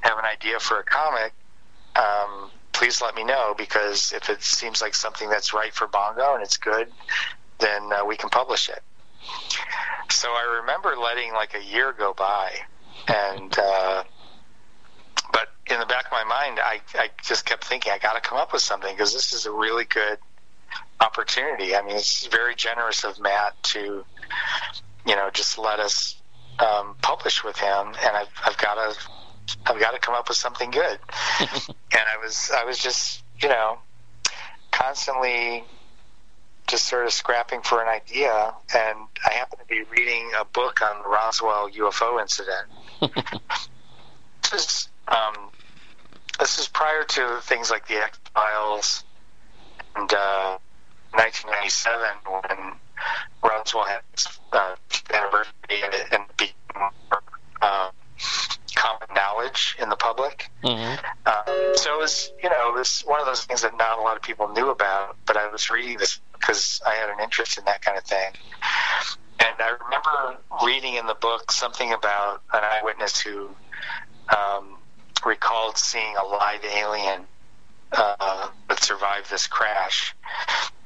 have an idea for a comic, um, please let me know because if it seems like something that's right for Bongo and it's good, then uh, we can publish it. So I remember letting like a year go by, and uh, but in the back of my mind, I I just kept thinking I got to come up with something because this is a really good opportunity. I mean, it's very generous of Matt to you know, just let us um, publish with him, and I've, I've got to I've got to come up with something good. and I was I was just you know constantly just sort of scrapping for an idea, and I happened to be reading a book on the Roswell UFO incident. this is um, this is prior to things like the X Files and uh, 1997 when Had its uh, anniversary and, and became uh, common knowledge in the public. Mm-hmm. Um, so it was, you know, this one of those things that not a lot of people knew about. But I was reading this because I had an interest in that kind of thing. And I remember reading in the book something about an eyewitness who um, recalled seeing a live alien uh, that survived this crash.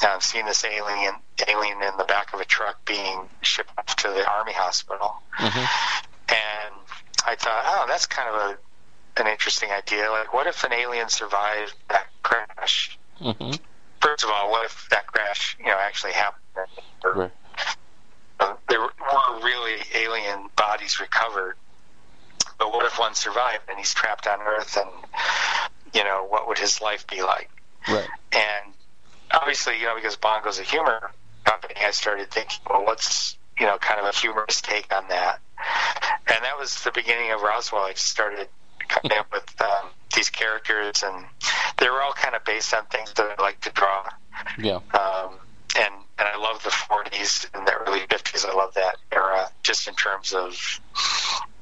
Now, I've seen this alien alien in the back of a truck being shipped off to the army hospital, mm-hmm. and I thought, oh, that's kind of a an interesting idea. Like, what if an alien survived that crash? Mm-hmm. First of all, what if that crash, you know, actually happened? Or, right. uh, there were really alien bodies recovered, but what if one survived and he's trapped on Earth and you know, what would his life be like? Right. And obviously, you know, because Bongo's a humor company, I started thinking, well, what's, you know, kind of a humorous take on that? And that was the beginning of Roswell. I just started coming up with um, these characters, and they were all kind of based on things that I like to draw. Yeah. Um, and and I love the 40s and the early 50s. I love that era, just in terms of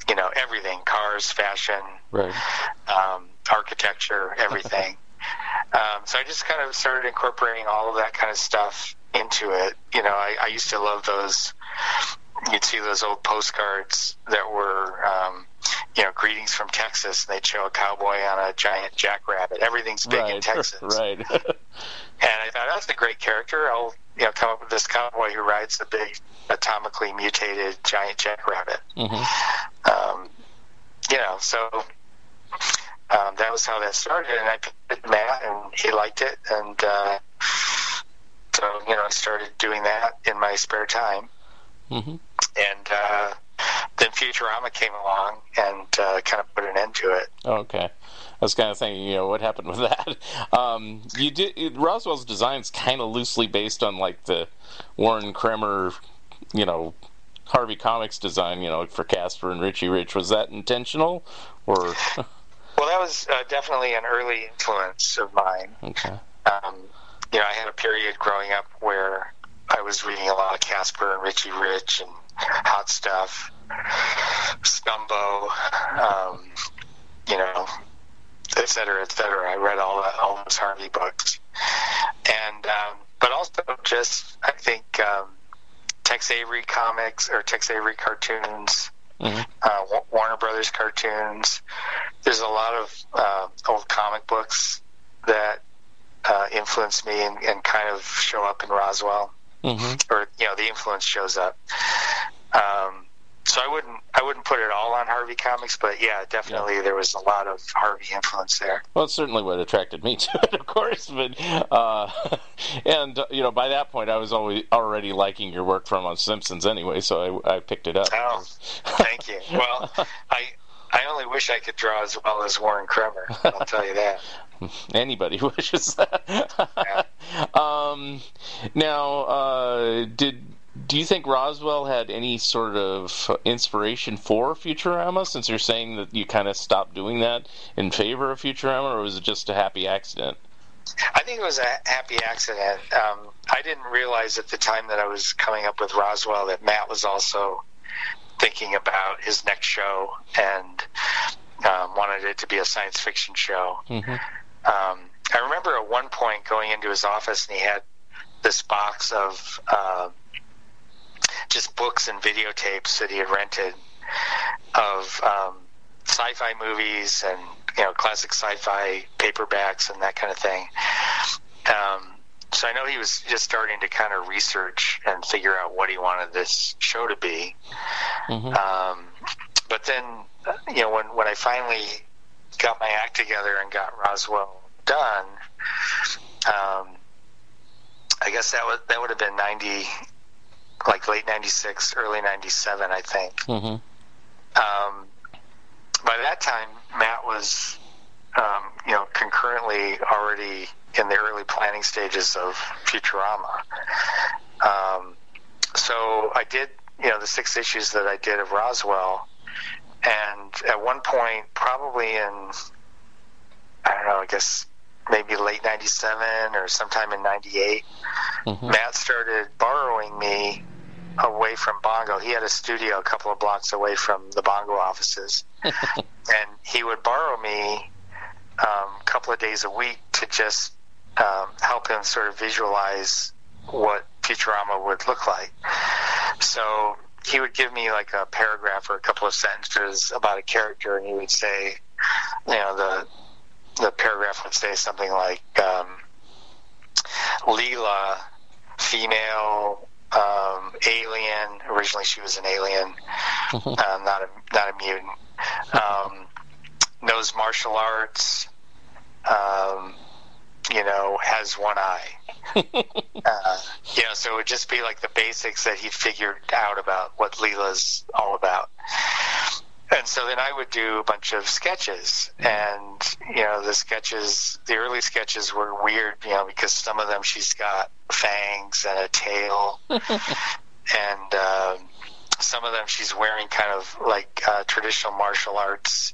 you know everything, cars, fashion, right. um, architecture, everything. um, so I just kind of started incorporating all of that kind of stuff into it. You know, I, I used to love those. You'd see those old postcards that were, um, you know, greetings from Texas. And they'd show a cowboy on a giant jackrabbit. Everything's big right. in Texas. right. and I thought that's a great character. I'll, you know, come up with this cowboy who rides the big atomically mutated giant jackrabbit. Mm-hmm. Um, you know, so um, that was how that started. And I picked Matt, and he liked it, and uh, so you know, I started doing that in my spare time. Mm-hmm. And uh, then Futurama came along and uh, kind of put an end to it. Okay. I was kind of thinking, you know, what happened with that? Um, you did it, Roswell's design's kind of loosely based on like the Warren Kremer, you know, Harvey Comics design, you know, for Casper and Richie Rich. Was that intentional, or? Well, that was uh, definitely an early influence of mine. Okay. Um, you know, I had a period growing up where I was reading a lot of Casper and Richie Rich and Hot Stuff, Stumbo, um, you know, et cetera, et cetera. I read all that, all those Harvey books, and um, but also just I think um, Tex Avery comics or Tex Avery cartoons mm-hmm. uh, Warner Brothers cartoons. There's a lot of uh, old comic books that uh, influenced me and, and kind of show up in Roswell. Mm-hmm. or you know the influence shows up. Um, so I wouldn't I wouldn't put it all on Harvey Comics, but yeah, definitely there was a lot of Harvey influence there. Well, it's certainly what attracted me to it, of course. But uh, and uh, you know, by that point, I was always already liking your work from on Simpsons anyway, so I, I picked it up. Oh, thank you. Well, I I only wish I could draw as well as Warren Kremer. I'll tell you that. Anybody wishes that. um, now, uh, did do you think Roswell had any sort of inspiration for Futurama? Since you're saying that you kind of stopped doing that in favor of Futurama, or was it just a happy accident? I think it was a happy accident. Um, I didn't realize at the time that I was coming up with Roswell that Matt was also thinking about his next show and um, wanted it to be a science fiction show. Mm-hmm. Um, I remember at one point going into his office and he had this box of uh, just books and videotapes that he had rented of um, sci-fi movies and you know classic sci-fi paperbacks and that kind of thing. Um, so I know he was just starting to kind of research and figure out what he wanted this show to be. Mm-hmm. Um, but then, you know, when when I finally got my act together and got Roswell done, um, I guess that was that would have been ninety, like late ninety six, early ninety seven, I think. Mm-hmm. Um, by that time, Matt was, um, you know, concurrently already in the early planning stages of Futurama. Um, so I did, you know, the six issues that I did of Roswell, and at one point, probably in, I don't know, I guess maybe late '97 or sometime in '98, Mm-hmm. Matt started borrowing me away from Bongo. He had a studio a couple of blocks away from the Bongo offices, and he would borrow me um, a couple of days a week to just um, help him sort of visualize what Futurama would look like. So he would give me like a paragraph or a couple of sentences about a character, and he would say, you know, the the paragraph would say something like um, Leela, female, um, alien. Originally, she was an alien, uh, not a not a mutant. Um, knows martial arts. Um, you know, has one eye. uh, you know, so it would just be like the basics that he figured out about what Leela's all about. And so then I would do a bunch of sketches, and you know, the sketches, the early sketches were weird, you know, because some of them she's got fangs and a tail, and um, some of them she's wearing kind of like uh, traditional martial arts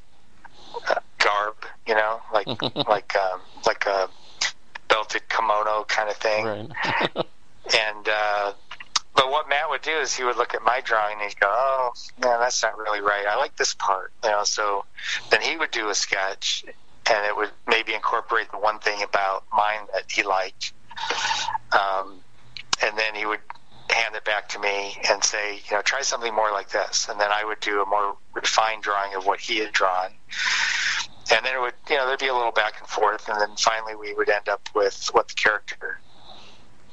uh, garb, you know, like like um, like a belted kimono kind of thing. Right. And uh, but what Matt would do is he would look at my drawing and he'd go, "Oh, man, that's not really right. I like this part." You know, so then he would do a sketch, and it would maybe incorporate the one thing about mine that he liked, um, and then he would hand it back to me and say, "You know, try something more like this." And then I would do a more refined drawing of what he had drawn. And then it would, you know, there'd be a little back and forth, and then finally we would end up with what the character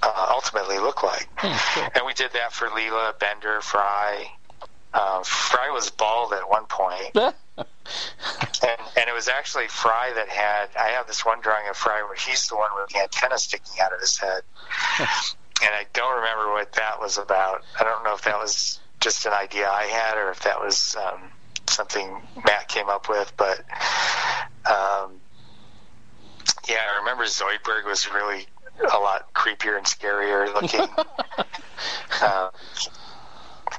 uh, ultimately look like. And we did that for Leela, Bender, Fry. Uh, Fry was bald at one point, and, and it was actually Fry that had. I have this one drawing of Fry where he's the one with the antenna sticking out of his head, and I don't remember what that was about. I don't know if that was just an idea I had or if that was um, something Matt came up with, but um, yeah, I remember Zoidberg was really a lot creepier and scarier looking. uh,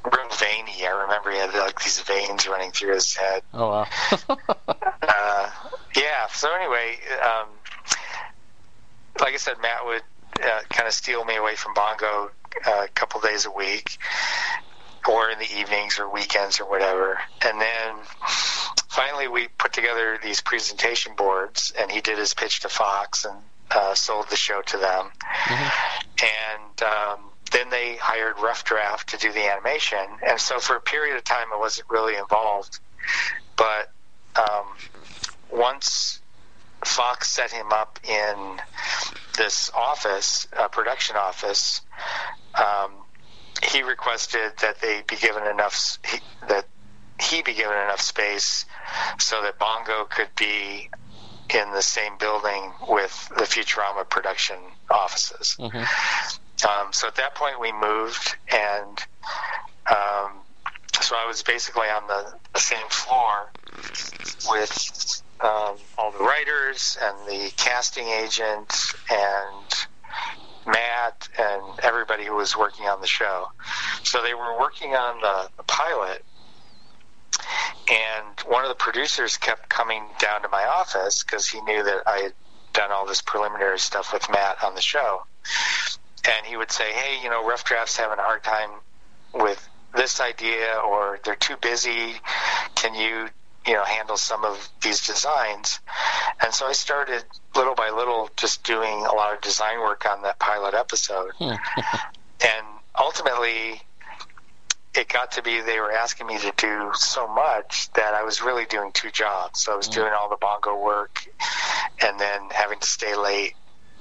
real veiny. I remember he had like these veins running through his head. oh wow. Uh, yeah. So anyway, um, like I said, Matt would uh, kind of steal me away from Bongo uh, a couple days a week, or in the evenings or weekends or whatever. And then finally, we put together these presentation boards, and he did his pitch to Fox and uh, sold the show to them. And um, then they hired Rough Draft to do the animation. And so for a period of time, I wasn't really involved. But um, once Fox set him up in this office, uh, production office, um, he requested that they be given enough he, that he be given enough space so that Bongo could be in the same building with the Futurama production offices. Um, so at that point, we moved, and um, so I was basically on the, the same floor with um, all the writers and the casting agent and Matt and everybody who was working on the show. So they were working on the, the pilot, and one of the producers kept coming down to my office because he knew that I had done all this preliminary stuff with Matt on the show. And he would say, "Hey, you know, Rough Draft's having a hard time with this idea, or they're too busy. Can you, you know, handle some of these designs?" And so I started little by little, just doing a lot of design work on that pilot episode. Hmm. and ultimately, it got to be they were asking me to do so much that I was really doing two jobs. So I was doing all the bongo work and then having to stay late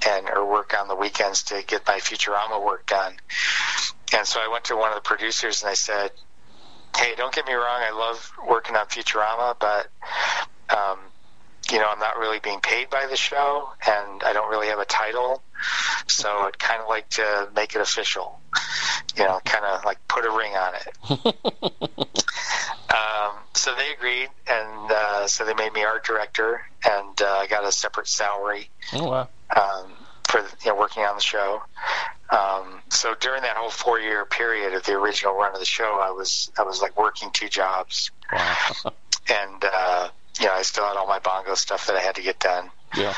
and or work on the weekends to get my Futurama work done. And so I went to one of the producers and I said, "Hey, don't get me wrong, I love working on Futurama, but um, you know, I'm not really being paid by the show, and I don't really have a title, so I'd kind of like to make it official. You know, kind of like put a ring on it." um, so they agreed, and uh, so they made me art director, and uh, I got a separate salary Oh wow. um, for you know, working on the show. Um, so during that whole four year period of the original run of the show, I was I was like working two jobs, Wow. and uh, you know I still had all my bongo stuff that I had to get done, yeah.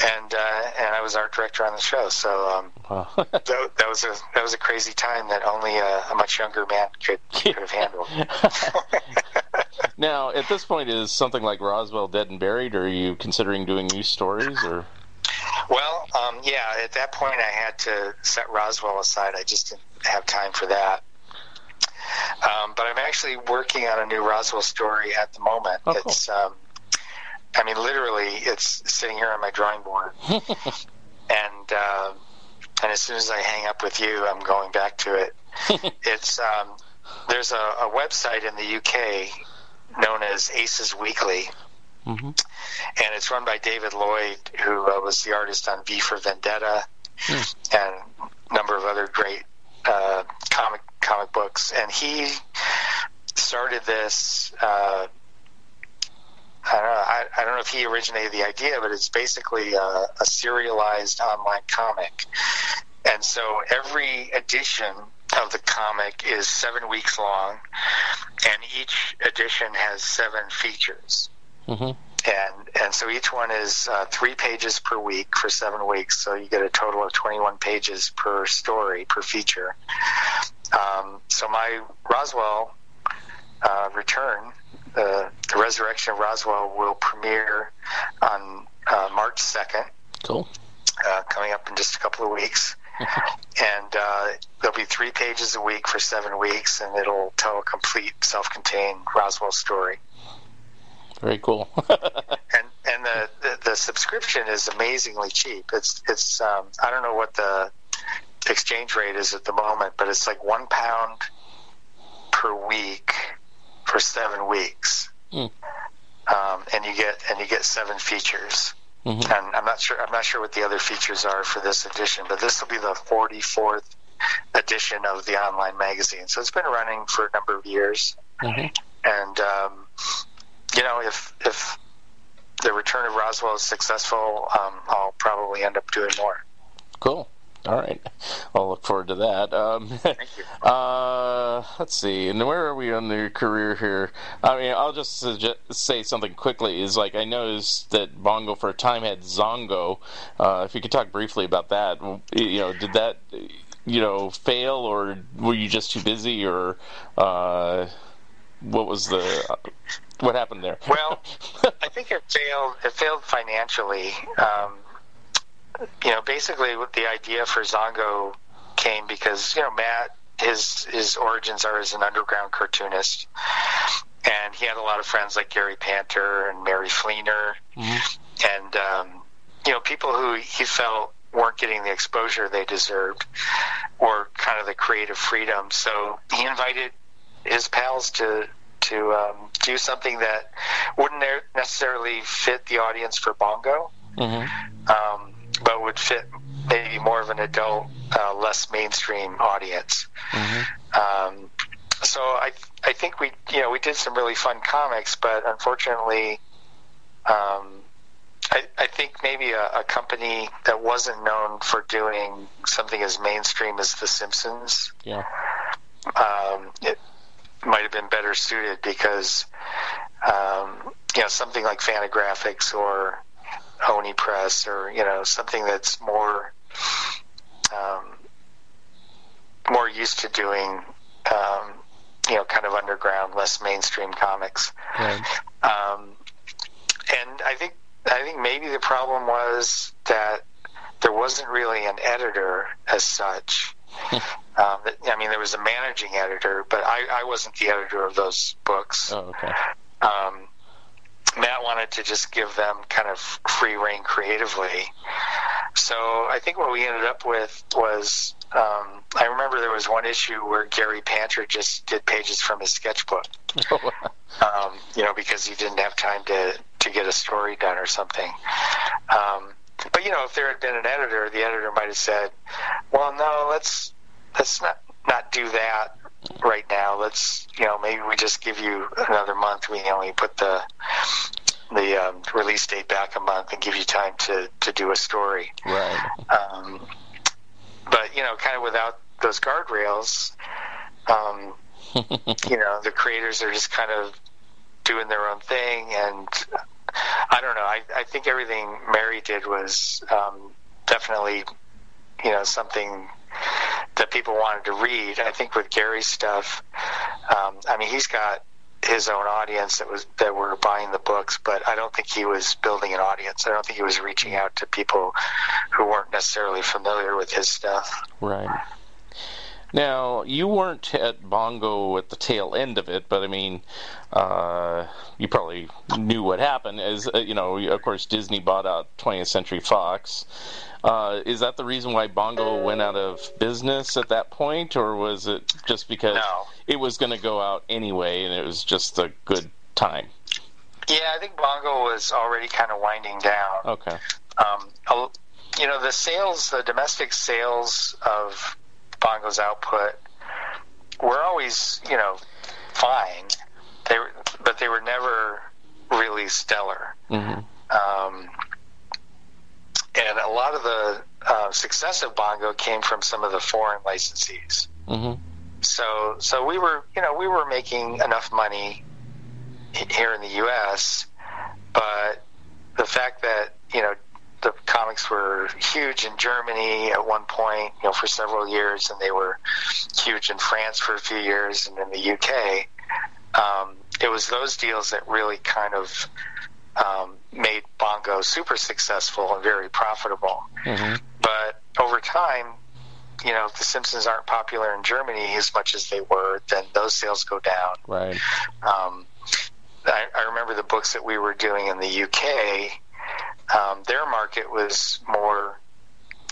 and uh, and I was art director on the show. So um, Wow. that, that was a that was a crazy time that only a, a much younger man could could have handled. now, at this point, is something like Roswell dead and buried? Or are you considering doing new stories? Or Well, um, yeah, at that point I had to set Roswell aside. I just didn't have time for that. Um, but I'm actually working on a new Roswell story at the moment. Oh, cool. It's, um, I mean, literally, it's sitting here on my drawing board. and uh, and as soon as I hang up with you, I'm going back to it. it's um, there's a, a website in the UK known as Aces Weekly Mhm. and it's run by David Lloyd, who uh, was the artist on V for Vendetta and a number of other great uh, comic comic books. And he started this. Uh, I don't know. I, I don't know if he originated the idea, but it's basically a, a serialized online comic. And so every edition of the comic is seven weeks long, and each edition has seven features Mhm. and and so each one is uh, three pages per week for seven weeks. So you get a total of 21 pages per story per feature. Um, so my Roswell uh, return, uh, the resurrection of Roswell, will premiere on uh, March 2nd, cool. uh, coming up in just a couple of weeks. and uh, there'll be three pages a week for seven weeks, and it'll tell a complete, self-contained Roswell story Very cool. and and the, the the subscription is amazingly cheap. It's it's um, I don't know what the exchange rate is at the moment, but it's like one pound per week for seven weeks, Hmm. um, and you get and you get seven features. Mhm. And I'm not sure I'm not sure what the other features are for this edition, but this will be the 44th edition of the online magazine. So it's been running for a number of years Mhm. and um, you know if if the return of Roswell is successful, um, I'll probably end up doing more. Cool. All right. I'll look forward to that. Um, Thank you. uh, let's see. And where are we on your career here? I mean, I'll just suggest, say something quickly. Is like I noticed that Bongo for a time had Zongo. Uh, if you could talk briefly about that, you know, did that you know fail, or were you just too busy, or uh, what was the what happened there? Well, I think it failed. It failed financially. Um, you know, basically, the idea for Zongo came because you know Matt his his origins are as an underground cartoonist, and he had a lot of friends like Gary Panter and Mary Fleener, and um, you know people who he felt weren't getting the exposure they deserved or kind of the creative freedom. So he invited his pals to to um, do something that wouldn't necessarily fit the audience for Bongo, mm-hmm. um, but would fit maybe more of an adult, uh, less mainstream audience. Mm-hmm. Um, so I I think we you know we did some really fun comics, but unfortunately, um, I, I think maybe a, a company that wasn't known for doing something as mainstream as The Simpsons. Yeah. Um, it might have been better suited because, um, you know, something like Fantagraphics or Oni Press or you know something that's more um, more used to doing um, you know kind of underground, less mainstream comics. Right. Um, and I think I think maybe the problem was that there wasn't really an editor as such. um, I mean, there was a managing editor, but I, I wasn't the editor of those books. Oh, okay. Um, Matt wanted to just give them kind of free reign creatively. So I think what we ended up with was um, I remember there was one issue where Gary Panter just did pages from his sketchbook. um, you know, because he didn't have time to to get a story done or something. Um, but you know, if there had been an editor, the editor might have said, "Well, no, let's let's not not do that right now. Let's you know maybe we just give you another month. We only put the the um, release date back a month and give you time to to do a story. Right. Um, but you know, kind of without those guardrails, um, you know, the creators are just kind of doing their own thing, and I don't know. I, I think everything Mary did was um, definitely, you know, something that people wanted to read. I think with Gary's stuff, um, I mean, he's got his own audience that was that were buying the books, but I don't think he was building an audience. I don't think he was reaching out to people who weren't necessarily familiar with his stuff. Right. Now, you weren't at Bongo at the tail end of it, but I mean, uh, you probably knew what happened. As uh, you know, of course, Disney bought out 20th Century Fox. Uh, is that the reason why Bongo went out of business at that point, or was it just because no. it was going to go out anyway and it was just a good time? Yeah, I think Bongo was already kind of winding down. Okay. Um, you know, the sales, the domestic sales of Bongo's output were always, you know, fine. They were, but they were never really stellar. Mm-hmm. Um, and a lot of the uh, success of Bongo came from some of the foreign licensees. Mm-hmm. So, so we were, you know, we were making enough money here in the U.S., but the fact that you know the comics were huge in Germany at one point, you know, for several years, and they were huge in France for a few years, and in the UK. Um, it was those deals that really kind of um, made Bongo super successful and very profitable. Mm-hmm. But over time, you know, if The Simpsons aren't popular in Germany as much as they were, then those sales go down. Right. Um, I, I remember the books that we were doing in the UK um, their market was more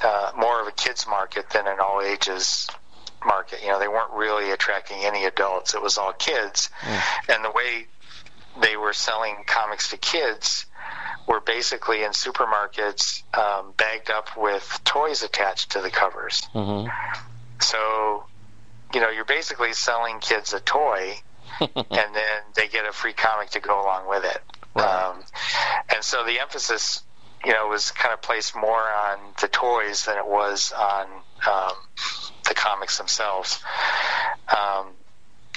uh, more of a kids market than an all ages market. You know, they weren't really attracting any adults; it was all kids. Mm. And the way they were selling comics to kids were basically in supermarkets um, bagged up with toys attached to the covers. Mm-hmm. So, you know, you're basically selling kids a toy, and then they get a free comic to go along with it. Right. Um, and so the emphasis, you know, was kind of placed more on the toys than it was on um, the comics themselves. Um,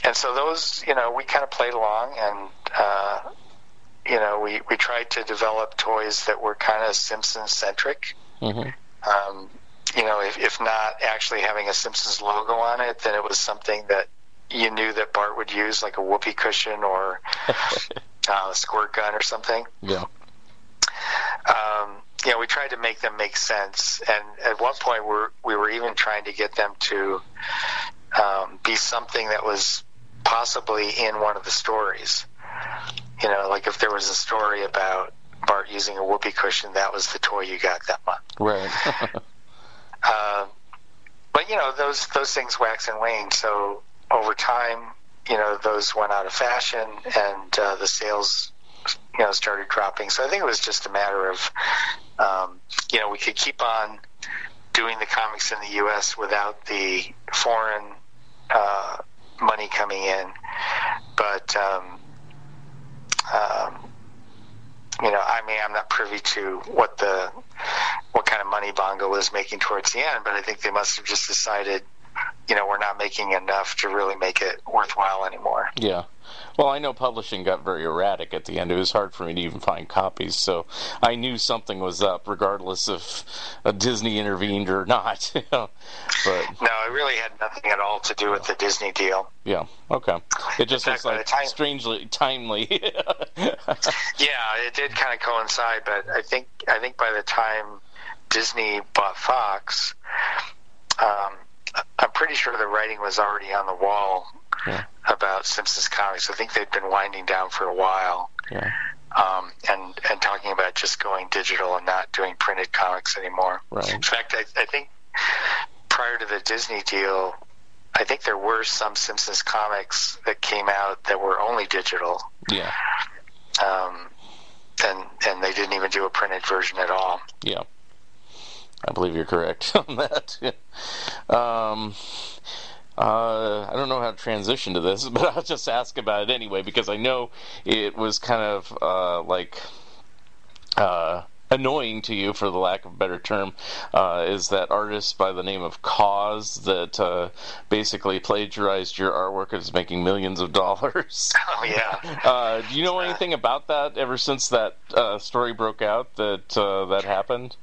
and so those, you know, we kind of played along and, uh, you know, we, we tried to develop toys that were kind of Simpsons centric. Mm-hmm. Um, you know, if, if not actually having a Simpsons logo on it, then it was something that you knew that Bart would use, like a whoopee cushion or uh, squirt gun or something. Yeah. Um, you know, we tried to make them make sense, and at one point we were, we were even trying to get them to um, be something that was possibly in one of the stories. You know, like if there was a story about Bart using a whoopee cushion, that was the toy you got that month. Right. Uh, but you know those those things wax and wane. So over time, you know those went out of fashion, and uh, the sales, you know, started dropping. So I think it was just a matter of, um, you know, we could keep on doing the comics in the U.S. without the foreign uh, money coming in, but. Um, um, you know, I mean, I'm not privy to what the what kind of money Bongo was making towards the end, but I think they must have just decided, you know, we're not making enough to really make it worthwhile anymore. Yeah. Well, I know publishing got very erratic at the end. It was hard for me to even find copies, so I knew something was up, regardless if uh, Disney intervened or not. but no, it really had nothing at all to do with the Disney deal. Yeah. Okay. It just looks like time- strangely timely. Yeah, it did kind of coincide, but I think I think by the time Disney bought Fox, um, I'm pretty sure the writing was already on the wall Yeah. about Simpsons comics. I think they'd been winding down for a while. yeah. um, and and talking about just going digital and not doing printed comics anymore. Right. In fact, I, I think prior to the Disney deal, I think there were some Simpsons comics that came out that were only digital, Yeah. um, and and they didn't even do a printed version at all. Yeah. I believe you're correct on that. um, uh, I don't know how to transition to this, but I'll just ask about it anyway because I know it was kind of uh, like uh, annoying to you, for the lack of a better term, uh, is that artist by the name of KAWS that uh, basically plagiarized your artwork and is making millions of dollars. Oh yeah. Uh, do you know anything about that ever since that uh, story broke out that uh, that happened?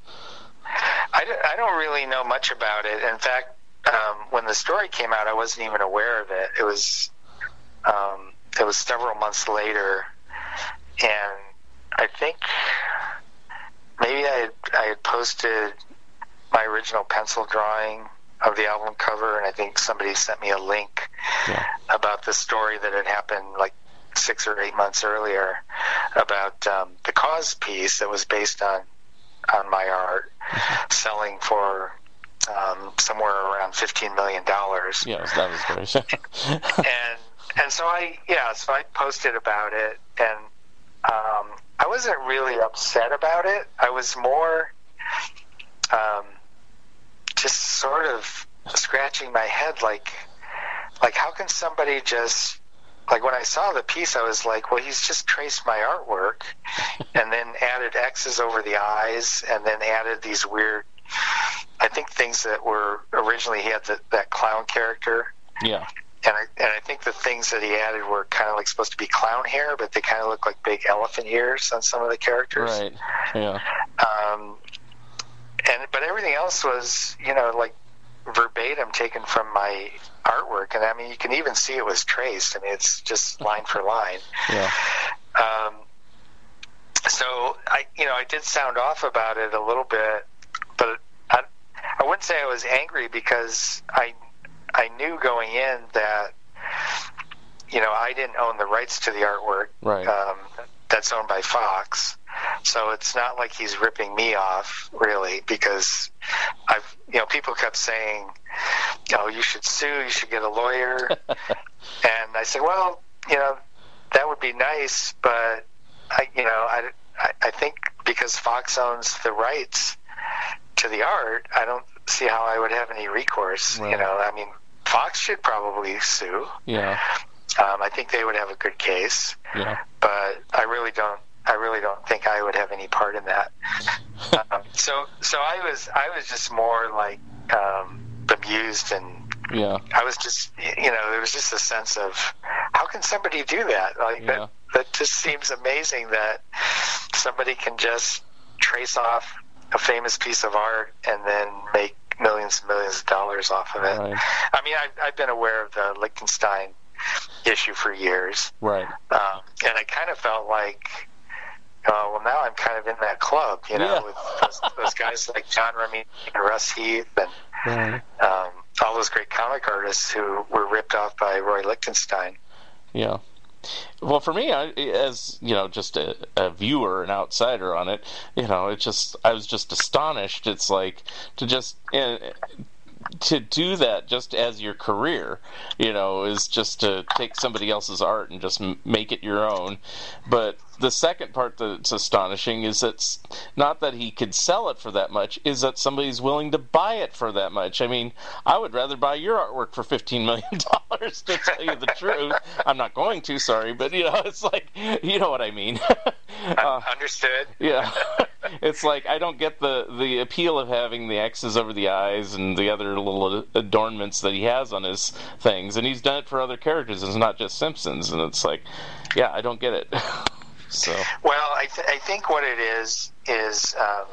I, don't- I don't really know much about it. In fact, um, when the story came out, I wasn't even aware of it. It was um, it was several months later, and I think maybe I had, I had posted my original pencil drawing of the album cover, and I think somebody sent me a link Yeah. about the story that had happened like six or eight months earlier about um, the KAWS piece that was based on on my art selling for um, somewhere around fifteen million dollars Yeah, that was great. and and so I yeah so I posted about it and um, I wasn't really upset about it I was more um, just sort of scratching my head like like how can somebody just like when I saw the piece I was like well he's just traced my artwork and then added X's over the eyes and then added these weird I think things that were originally he had the, that clown character yeah, and I and I think the things that he added were kind of like supposed to be clown hair, but they kind of look like big elephant ears on some of the characters. right. Yeah, Um, and but everything else was you know like verbatim taken from my artwork, and I mean you can even see it was traced. I mean it's just line for line. yeah, Um, so I, you know, I did sound off about it a little bit, but I, I wouldn't say I was angry because I, I knew going in that, you know, I didn't own the rights to the artwork. Right. Um, that's owned by Fox. So it's not like he's ripping me off, really, because I've, you know, people kept saying, "Oh, you should sue. You should get a lawyer." and I said, "Well, you know, that would be nice, but I, you know, I, I, I think because Fox owns the rights to the art, I don't see how I would have any recourse. You know, I mean, Fox should probably sue. yeah, Um, I think they would have a good case, yeah, but I really don't. I really don't think I would have any part in that. um, so, so I was, I was just more like um, bemused and yeah, I was just, you know, there was just a sense of how can somebody do that? Like Yeah. that, that just seems amazing that somebody can just trace off a famous piece of art and then make millions and millions of dollars off of it. Right. I mean, I've, I've been aware of the Lichtenstein issue for years, right. um, and I kind of felt like. Uh, well, now I'm kind of in that club, you know, Yeah. with those, those guys like John Remy and Russ Heath and um, all those great comic artists who were ripped off by Roy Lichtenstein. Yeah. well, for me, I, as you know, just a, a viewer, an outsider on it, you know, it just I was just astonished. It's like to just uh, to do that just as your career, you know, is just to take somebody else's art and just m- make it your own. But the second part that's astonishing is that not that he could sell it for that much, is that somebody's willing to buy it for that much. I mean, I would rather buy your artwork for fifteen million dollars to tell you the truth. I'm not going to, sorry, but you know, it's like you know what I mean. uh, Understood. yeah, it's like I don't get the the appeal of having the X's over the eyes and the other little adornments that he has on his things, and he's done it for other characters. It's not just Simpsons, and it's like, yeah, I don't get it. So well, I, th- I think what it is is um,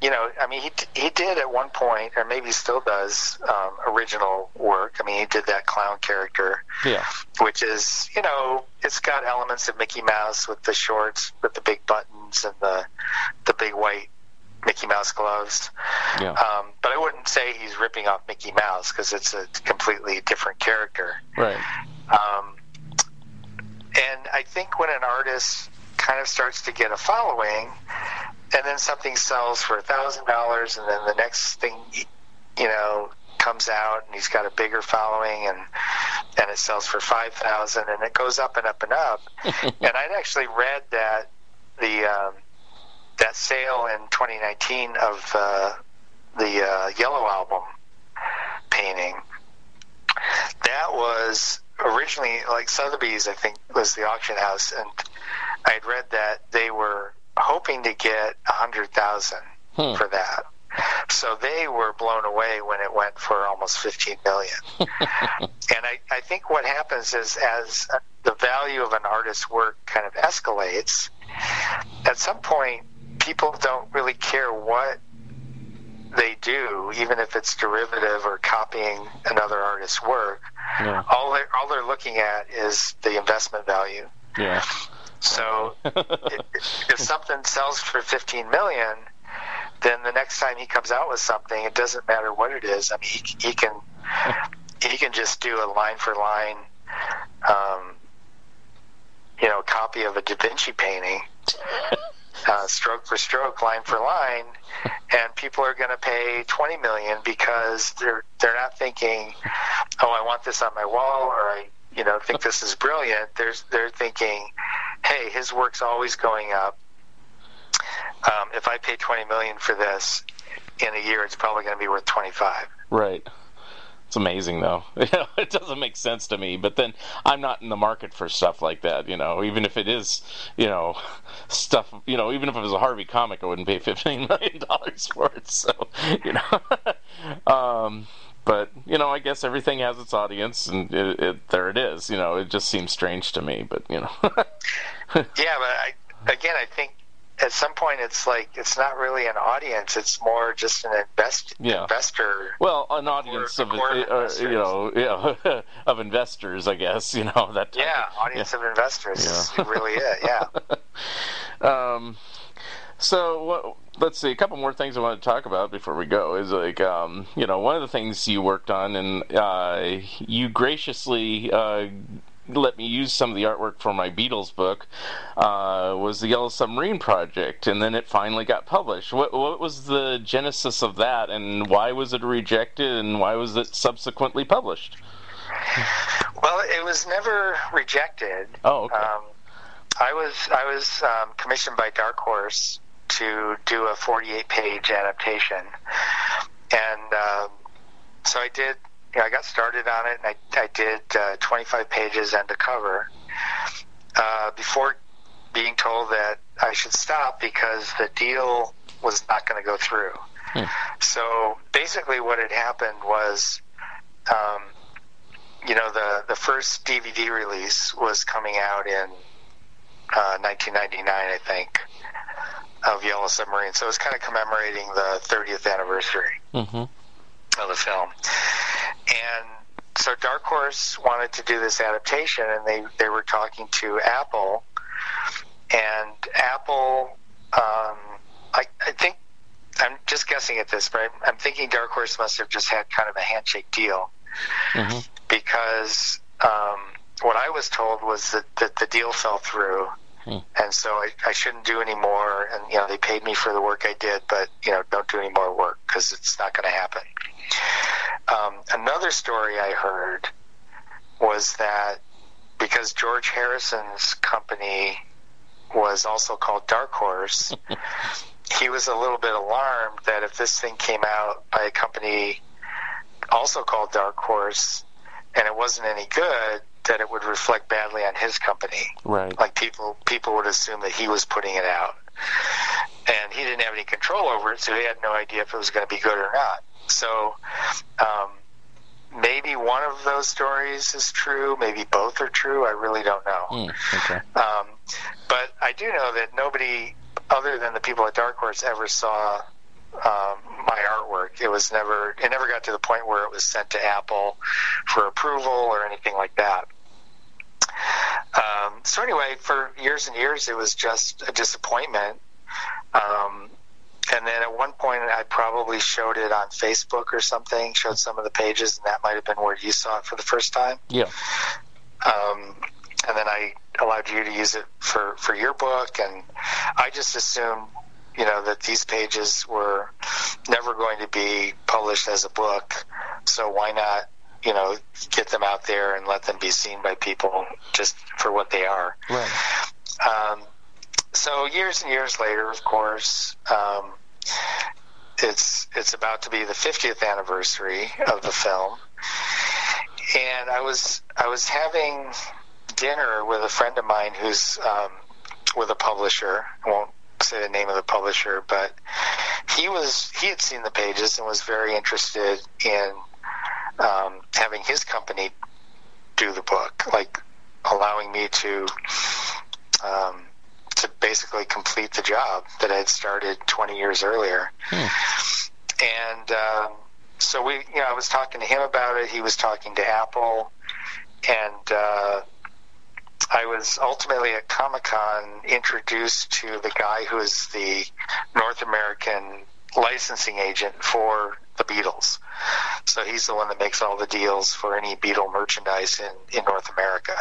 you know I mean he he did at one point or maybe still does um, original work. I mean he did that clown character, yeah, which is you know it's got elements of Mickey Mouse with the shorts with the big and the the big white Mickey Mouse gloves. Yeah. Um, but I wouldn't say he's ripping off Mickey Mouse because it's a completely different character. Right. Um, and I think when an artist kind of starts to get a following, and then something sells for a thousand dollars, and then the next thing, you know, comes out, and he's got a bigger following, and and it sells for five thousand, and it goes up and up and up. and I'd actually read that the um, that sale in 2019 of uh, the uh, Yellow album painting that was originally like Sotheby's, I think, was the auction house, and I had read that they were hoping to get a hundred thousand Hmm. for that. So they were blown away when it went for almost 15 million. and I, I think what happens is as the value of an artist's work kind of escalates, at some point people don't really care what they do, even if it's derivative or copying another artist's work. Yeah. All they're, all they're looking at is the investment value. Yeah. So if, if something sells for 15 million, then the next time he comes out with something, it doesn't matter what it is. I mean, he, he can he can just do a line for line, um, you know, copy of a Da Vinci painting, uh, stroke for stroke, line for line, and people are going to pay 20 million because they're they're not thinking, oh, I want this on my wall, or I you know think this is brilliant. They're they're thinking, hey, his work's always going up. Um, if I pay 20 million for this in a year, it's probably going to be worth 25. Right. It's amazing though. It doesn't make sense to me. But then I'm not in the market for stuff like that. You know, even if it is, you know, stuff. You know, even if it was a Harvey comic, I wouldn't pay fifteen million dollars for it. So, you know. um, but you know, I guess everything has its audience, and it, it, there it is. You know, it just seems strange to me. But you know. Yeah, but I, again, I think at some point it's like it's not really an audience; it's more just an invest Yeah. investor. Well, an audience of uh, investors. you know yeah, of investors, I guess. You know that. Yeah, of- audience of investors. Yeah. It really is. Yeah. Um, so what, let's see. A couple more things I want to talk about before we go is like, um, you know, one of the things you worked on, and uh, you graciously uh, let me use some of the artwork for my Beatles book, uh, was the Yellow Submarine project, and then it finally got published. What what was the genesis of that, and why was it rejected, and why was it subsequently published? Well, it was never rejected. Oh, okay. Um, I was I was um, commissioned by Dark Horse to do a 48 page adaptation, and um, so I did. I got started on it, and I, I did uh, 25 pages end to cover uh, before being told that I should stop because the deal was not going to go through. Hmm. So basically, what had happened was. Um, you know the the first DVD release was coming out in uh, 1999, I think, of Yellow Submarine. So it was kind of commemorating the 30th anniversary Mm-hmm. of the film. And so Dark Horse wanted to do this adaptation, and they they were talking to Apple, and Apple, um, I I think. I'm just guessing at this, but I'm, I'm thinking Dark Horse must have just had kind of a handshake deal Mm-hmm. because um, what I was told was that, that the deal fell through, and so I, I shouldn't do any more. And you know, they paid me for the work I did, but you know, don't do any more work because it's not going to happen. Um, another story I heard was that because George Harrison's company was also called Dark Horse, he was a little bit alarmed that if this thing came out by a company also called Dark Horse and it wasn't any good, that it would reflect badly on his company. Right. Like people people would assume that he was putting it out. And he didn't have any control over it, so he had no idea if it was going to be good or not. So um, maybe one of those stories is true, maybe both are true. I really don't know. Hmm, okay. Um, but I do know that nobody other than the people at Dark Horse ever saw um, my artwork. It was never it never got to the point where it was sent to Apple for approval or anything like that. Um, so anyway, for years and years, it was just a disappointment. Um, and then at one point, I probably showed it on Facebook or something, showed some of the pages, and that might have been where you saw it for the first time. Yeah. Um, and then I allowed you to use it for, for your book, and I just assumed, you know, that these pages were never going to be published as a book. So why not, you know, get them out there and let them be seen by people just for what they are. Right. Um, so years and years later, of course, um, it's it's about to be the 50th anniversary of the film, and I was I was having dinner with a friend of mine who's um, with a publisher. I won't say the name of the publisher, but he was he had seen the pages and was very interested in um, having his company do the book, like allowing me to um, to basically complete the job that I had started 20 years earlier. And um, so we, you know, I was talking to him about it. He was talking to Apple, and uh, I was ultimately at Comic Con introduced to the guy who is the North American licensing agent for the Beatles. So he's the one that makes all the deals for any Beatle merchandise in, in North America.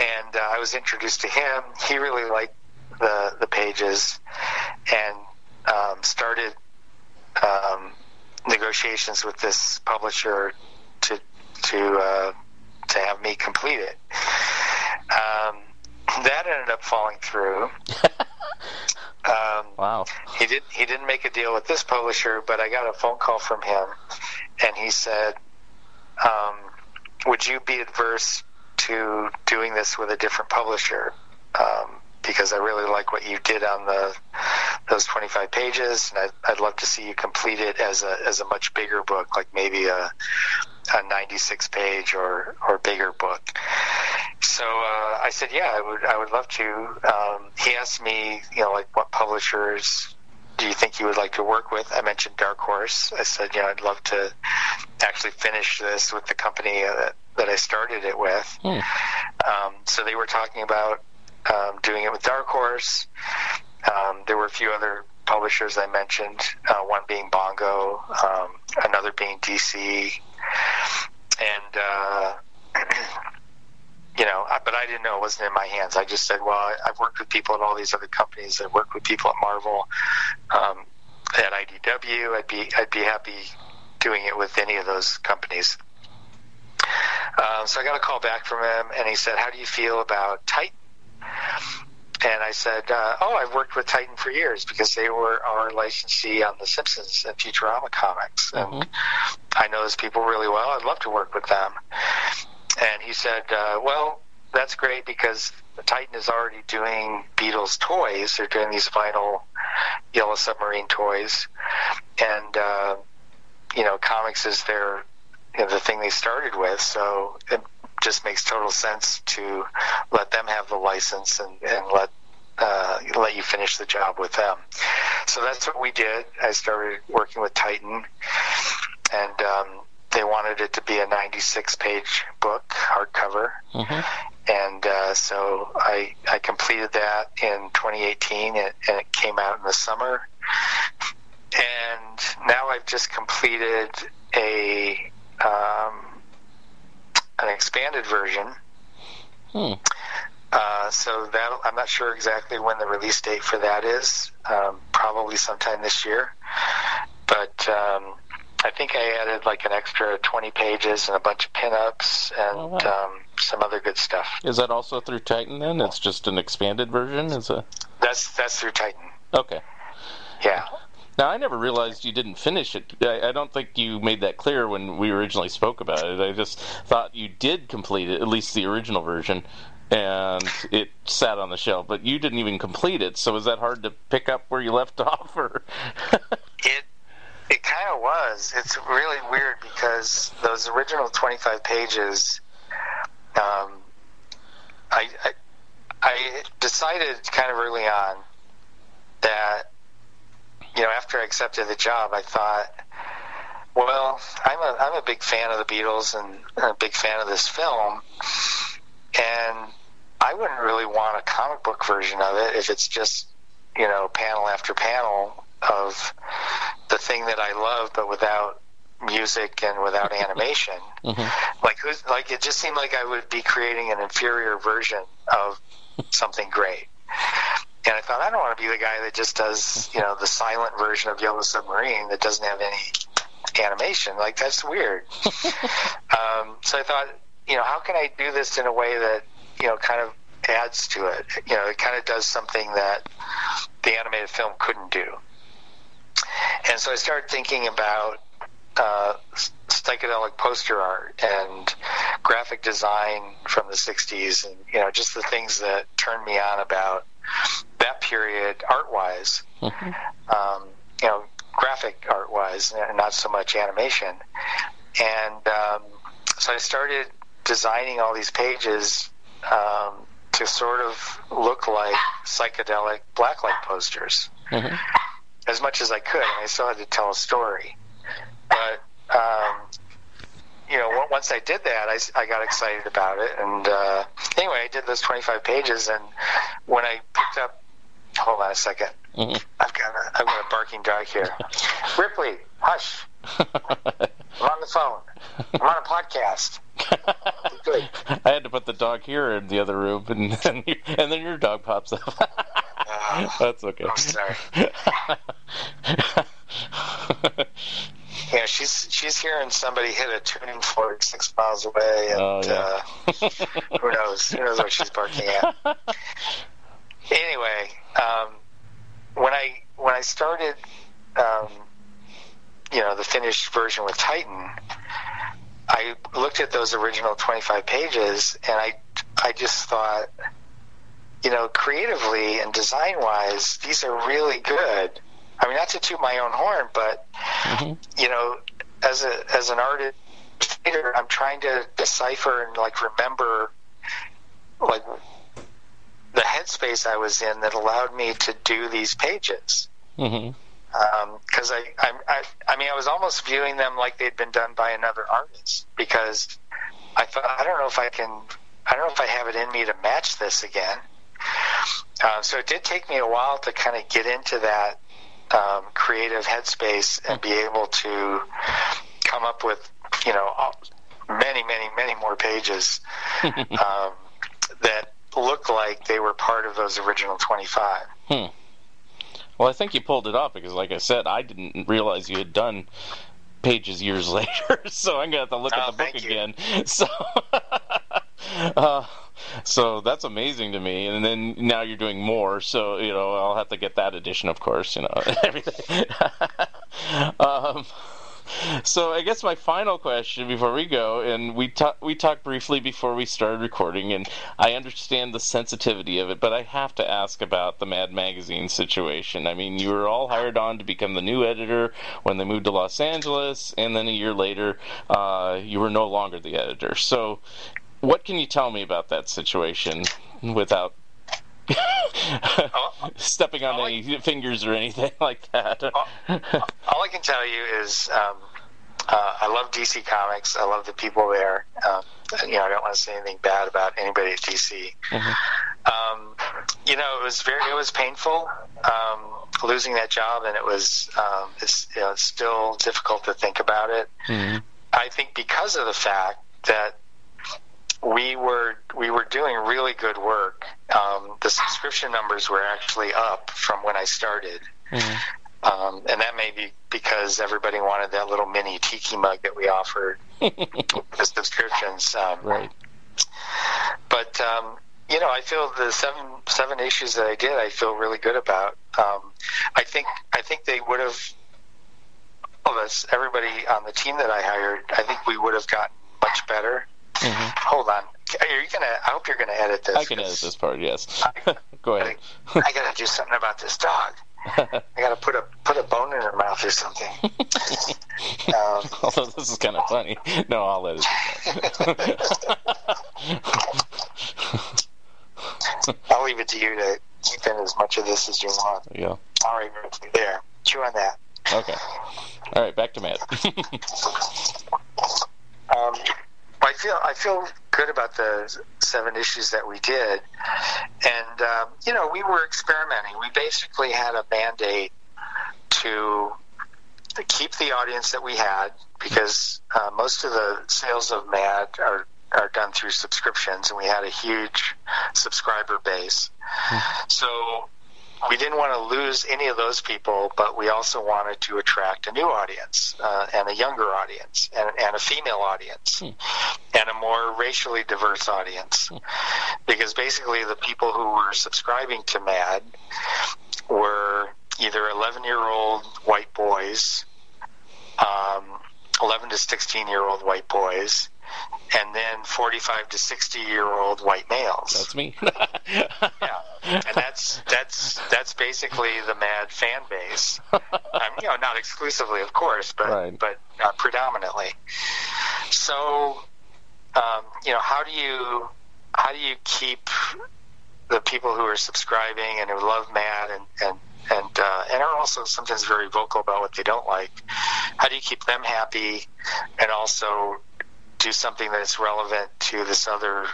And uh, I was introduced to him. He really liked the the pages, and um, started um, negotiations with this publisher to to uh, to have me complete it. Um, that ended up falling through. um, Wow. he did he didn't make a deal with this publisher, but I got a phone call from him, and he said, um, "Would you be adverse to doing this with a different publisher?" Um, because I really like what you did on the those 25 pages, and I'd, I'd love to see you complete it as a as a much bigger book, like maybe a a 96 page or or bigger book. So uh, I said, yeah, I would I would love to. Um, he asked me, you know, like what publishers do you think you would like to work with? I mentioned Dark Horse. I said, you know, I'd love to actually finished this with the company uh, that, that I started it with. Hmm. Um, so they were talking about um, doing it with Dark Horse. Um, there were a few other publishers I mentioned, uh, one being Bongo, um, another being DC, and uh, you know, I- but I didn't know it wasn't in my hands. I just said, well, I- I've worked with people at all these other companies. I've worked with people at Marvel, um, at IDW. I'd be I'd be happy doing it with any of those companies. Um, so I got a call back from him, and he said, "How do you feel about Titan?" And I said, uh, "Oh, I've worked with Titan for years because they were our licensee on The Simpsons and Futurama comics, and I know those people really well. I'd love to work with them." And he said, uh, "Well, that's great because Titan is already doing Beatles toys. They're doing these vinyl Yellow Submarine toys, and uh, you know, comics is their you know, the thing they started with. So it just makes total sense to let them have the license and, and let uh, let you finish the job with them. So that's what we did. I started working with Titan, and um, they wanted it to be a 96 page book, hardcover. And uh, so I, I completed that in 2018, and, and it came out in the summer. And now I've just completed a um, an expanded version Hmm. Uh, so that I'm not sure exactly when the release date for that is. Um, probably sometime this year. But um, I think I added like an extra 20 pages and a bunch of pinups and Oh, wow. um, some other good stuff. Is that also through Titan then? It's just an expanded version? Is a That's that's through Titan. okay. Yeah. Now I never realized you didn't finish it. I, I don't think you made that clear when we originally spoke about it. I just thought you did complete it, at least the original version, and it sat on the shelf. But you didn't even complete it. So was that hard to pick up where you left off, or? It it kind of was. It's really weird because those original 25 pages, um, I, I I decided kind of early on that you know after I accepted the job, I thought, well, I'm a I'm a big fan of the Beatles and a big fan of this film, and I wouldn't really want a comic book version of it if it's just you know panel after panel of the thing that I love, but without music and without animation. Mm-hmm. Like, who's, like it just seemed like I would be creating an inferior version of something great. And I thought I don't want to be the guy that just does, you know, the silent version of Yellow Submarine that doesn't have any animation. Like that's weird. um, so I thought, you know, how can I do this in a way that, you know, kind of adds to it? You know, it kind of does something that the animated film couldn't do. And so I started thinking about uh, psychedelic poster art and graphic design from the 60s and, you know, just the things that turned me on about that period art wise. Um, you know, graphic art wise, not so much animation. And um, so I started designing all these pages um, to sort of look like psychedelic blacklight posters Mhm. as much as I could. And I still had to tell a story. But, um, you know, once I did that, I, I got excited about it. And uh, anyway, I did those 25 pages. And when I picked up, hold on a second. Mhm. I've got a, I've got a barking dog here. Ripley, hush. I'm on the phone. I'm on a podcast. Good. I had to put the dog here in the other room, and then, and then your dog pops up. Uh, That's okay. I'm sorry. Yeah, she's she's hearing somebody hit a tuning fork six miles away, and Oh, yeah. uh, who knows? Who knows what she's barking at? Anyway, um, when I when I started, um, you know, the finished version with Titan, I looked at those original twenty five pages, and I I just thought, you know, creatively and design wise, these are really good. I mean, not to toot my own horn, but you know, as a as an artist, I'm trying to decipher and like remember, like the headspace I was in that allowed me to do these pages. Mhm. Because I, I, I, I mean, I was almost viewing them like they'd been done by another artist because I thought I don't know if I can, I don't know if I have it in me to match this again. Uh, so it did take me a while to kind of get into that um, creative headspace and be able to come up with, you know, many, many, many more pages um, that look like they were part of those original 25. hmm. Well, I think you pulled it off because, like I said, I didn't realize you had done pages years later, so I'm gonna have to look Oh, at the book again. So, uh, so that's amazing to me. And then now you're doing more, so you know I'll have to get that edition, of course. You know everything. um, so I guess my final question before we go, and we talked we talked briefly before we started recording, and I understand the sensitivity of it, but I have to ask about the Mad Magazine situation. I mean, you were all hired on to become the new editor when they moved to Los Angeles, and then a year later, uh, you were no longer the editor. So, what can you tell me about that situation without? stepping on all I- any fingers or anything like that. all I can tell you is um, uh, I love DC Comics. I love the people there. Um, you know, I don't want to say anything bad about anybody at DC. Um, you know, it was very, it was painful um, losing that job, and it was, um, it's, you know, it's still difficult to think about it. Mhm. I think because of the fact that we were we were doing really good work. Um, the subscription numbers were actually up from when I started, um, and that may be because everybody wanted that little mini tiki mug that we offered the subscriptions. Um, Right. but um, you know, I feel the seven seven issues that I did, I feel really good about. Um, I think I think they would have all of us, everybody on the team that I hired. I think we would have gotten much better. Hold on, are you gonna? I hope you're gonna edit this. Mm-hmm. I can edit this part. Yes. Go ahead. I gotta do something about this dog. I gotta put a put a bone in her mouth or something. um, Although this is kind of funny. No, I'll let it. I'll leave it to you to keep in as much of this as you want. yeah. All right, there. Chew on that. Okay. All right. Back to Matt. Um, I feel I feel good about the seven issues that we did, and um, you know we were experimenting. We basically had a mandate to keep the audience that we had because uh, most of the sales of Mad are are done through subscriptions, and we had a huge subscriber base. So we didn't want to lose any of those people, but we also wanted to attract a new audience uh, and a younger audience and, and a female audience and a more racially diverse audience. Because basically, the people who were subscribing to MAD were either 11 year old white boys, um, 11 to 16 year old white boys, and then 45 to 60 year old white males. That's me. Yeah, and that's that's that's basically the Mad fan base. Um, you know, not exclusively, of course, but Right. but uh, predominantly. So, um, you know, how do you how do you keep the people who are subscribing and who love Mad and and and uh, and are also sometimes very vocal about what they don't like? How do you keep them happy and also do something that's relevant to this other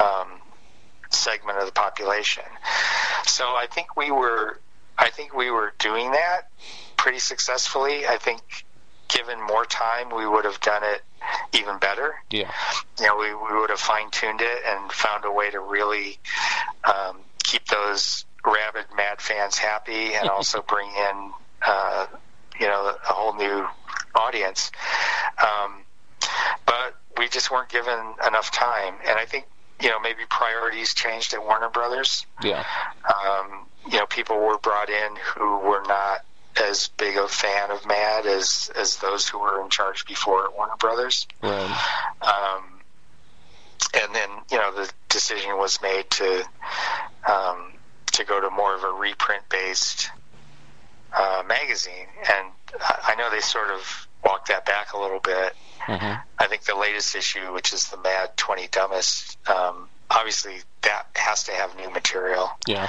um, segment of the population. So I think we were, I think we were doing that pretty successfully. I think given more time, we would have done it even better. yeah. You know, we, we would have fine tuned it and found a way to really um, keep those rabid Mad fans happy and also bring in, uh, you know, a whole new audience. Um, we just weren't given enough time. And I think, you know, maybe priorities changed at Warner Brothers. Yeah. Um, you know, people were brought in who were not as big a fan of Mad as as those who were in charge before at Warner Brothers. Right. Um, and then, you know, the decision was made to um, to go to more of a reprint based uh, magazine, and I I know they sort of walked that back a little bit. Mhm. I think the latest issue, which is the Mad 20 Dumbest, um, obviously that has to have new material. Yeah.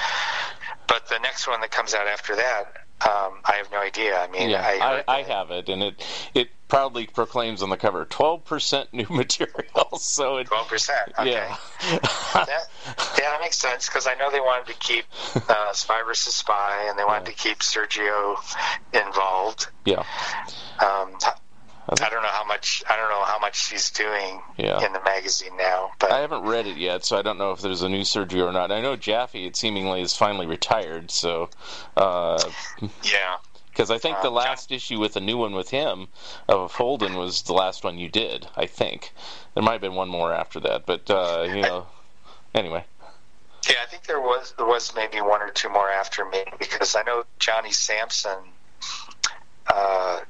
But the next one that comes out after that, um, I have no idea. I mean, Yeah. I, I, I have it, and it it proudly proclaims on the cover 12% new material. So it. 12%. Okay. Yeah. that, yeah, that makes sense because I know they wanted to keep uh, Spy versus Spy, and they wanted to keep Sergio involved. yeah. Um, I don't know how much I don't know how much she's doing Yeah. in the magazine now, but I haven't read it yet, so I don't know if there's a new surgery or not. I know Jaffee, it seemingly is finally retired, so because yeah, I think the Uh, last issue with a new one with him of fold-in was the last one you did. I think there might have been one more after that, but uh, you know, anyway, yeah. I think there was there was maybe one or two more after me because I know Johnny Sampson. Uh,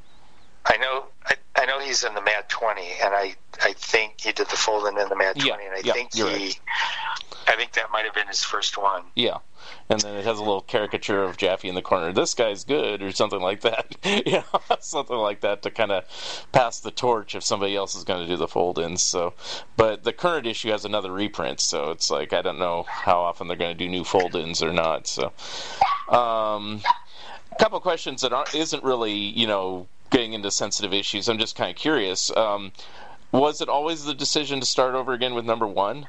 I know I, I know he's in the Mad Twenty, and I I think he did the fold-in in the Mad Yeah, Twenty, and I yeah, think he. right. I think that might have been his first one. yeah. And then it has a little caricature of Jaffee in the corner. This guy's good, or something like that. you know, something like that to kind of pass the torch if somebody else is going to do the fold-ins. So, but the current issue has another reprint, so it's like I don't know how often they're going to do new fold-ins or not. So, um, a couple questions that aren't isn't really you know getting into sensitive issues. I'm just kind of curious. Um, was it always the decision to start over again with number one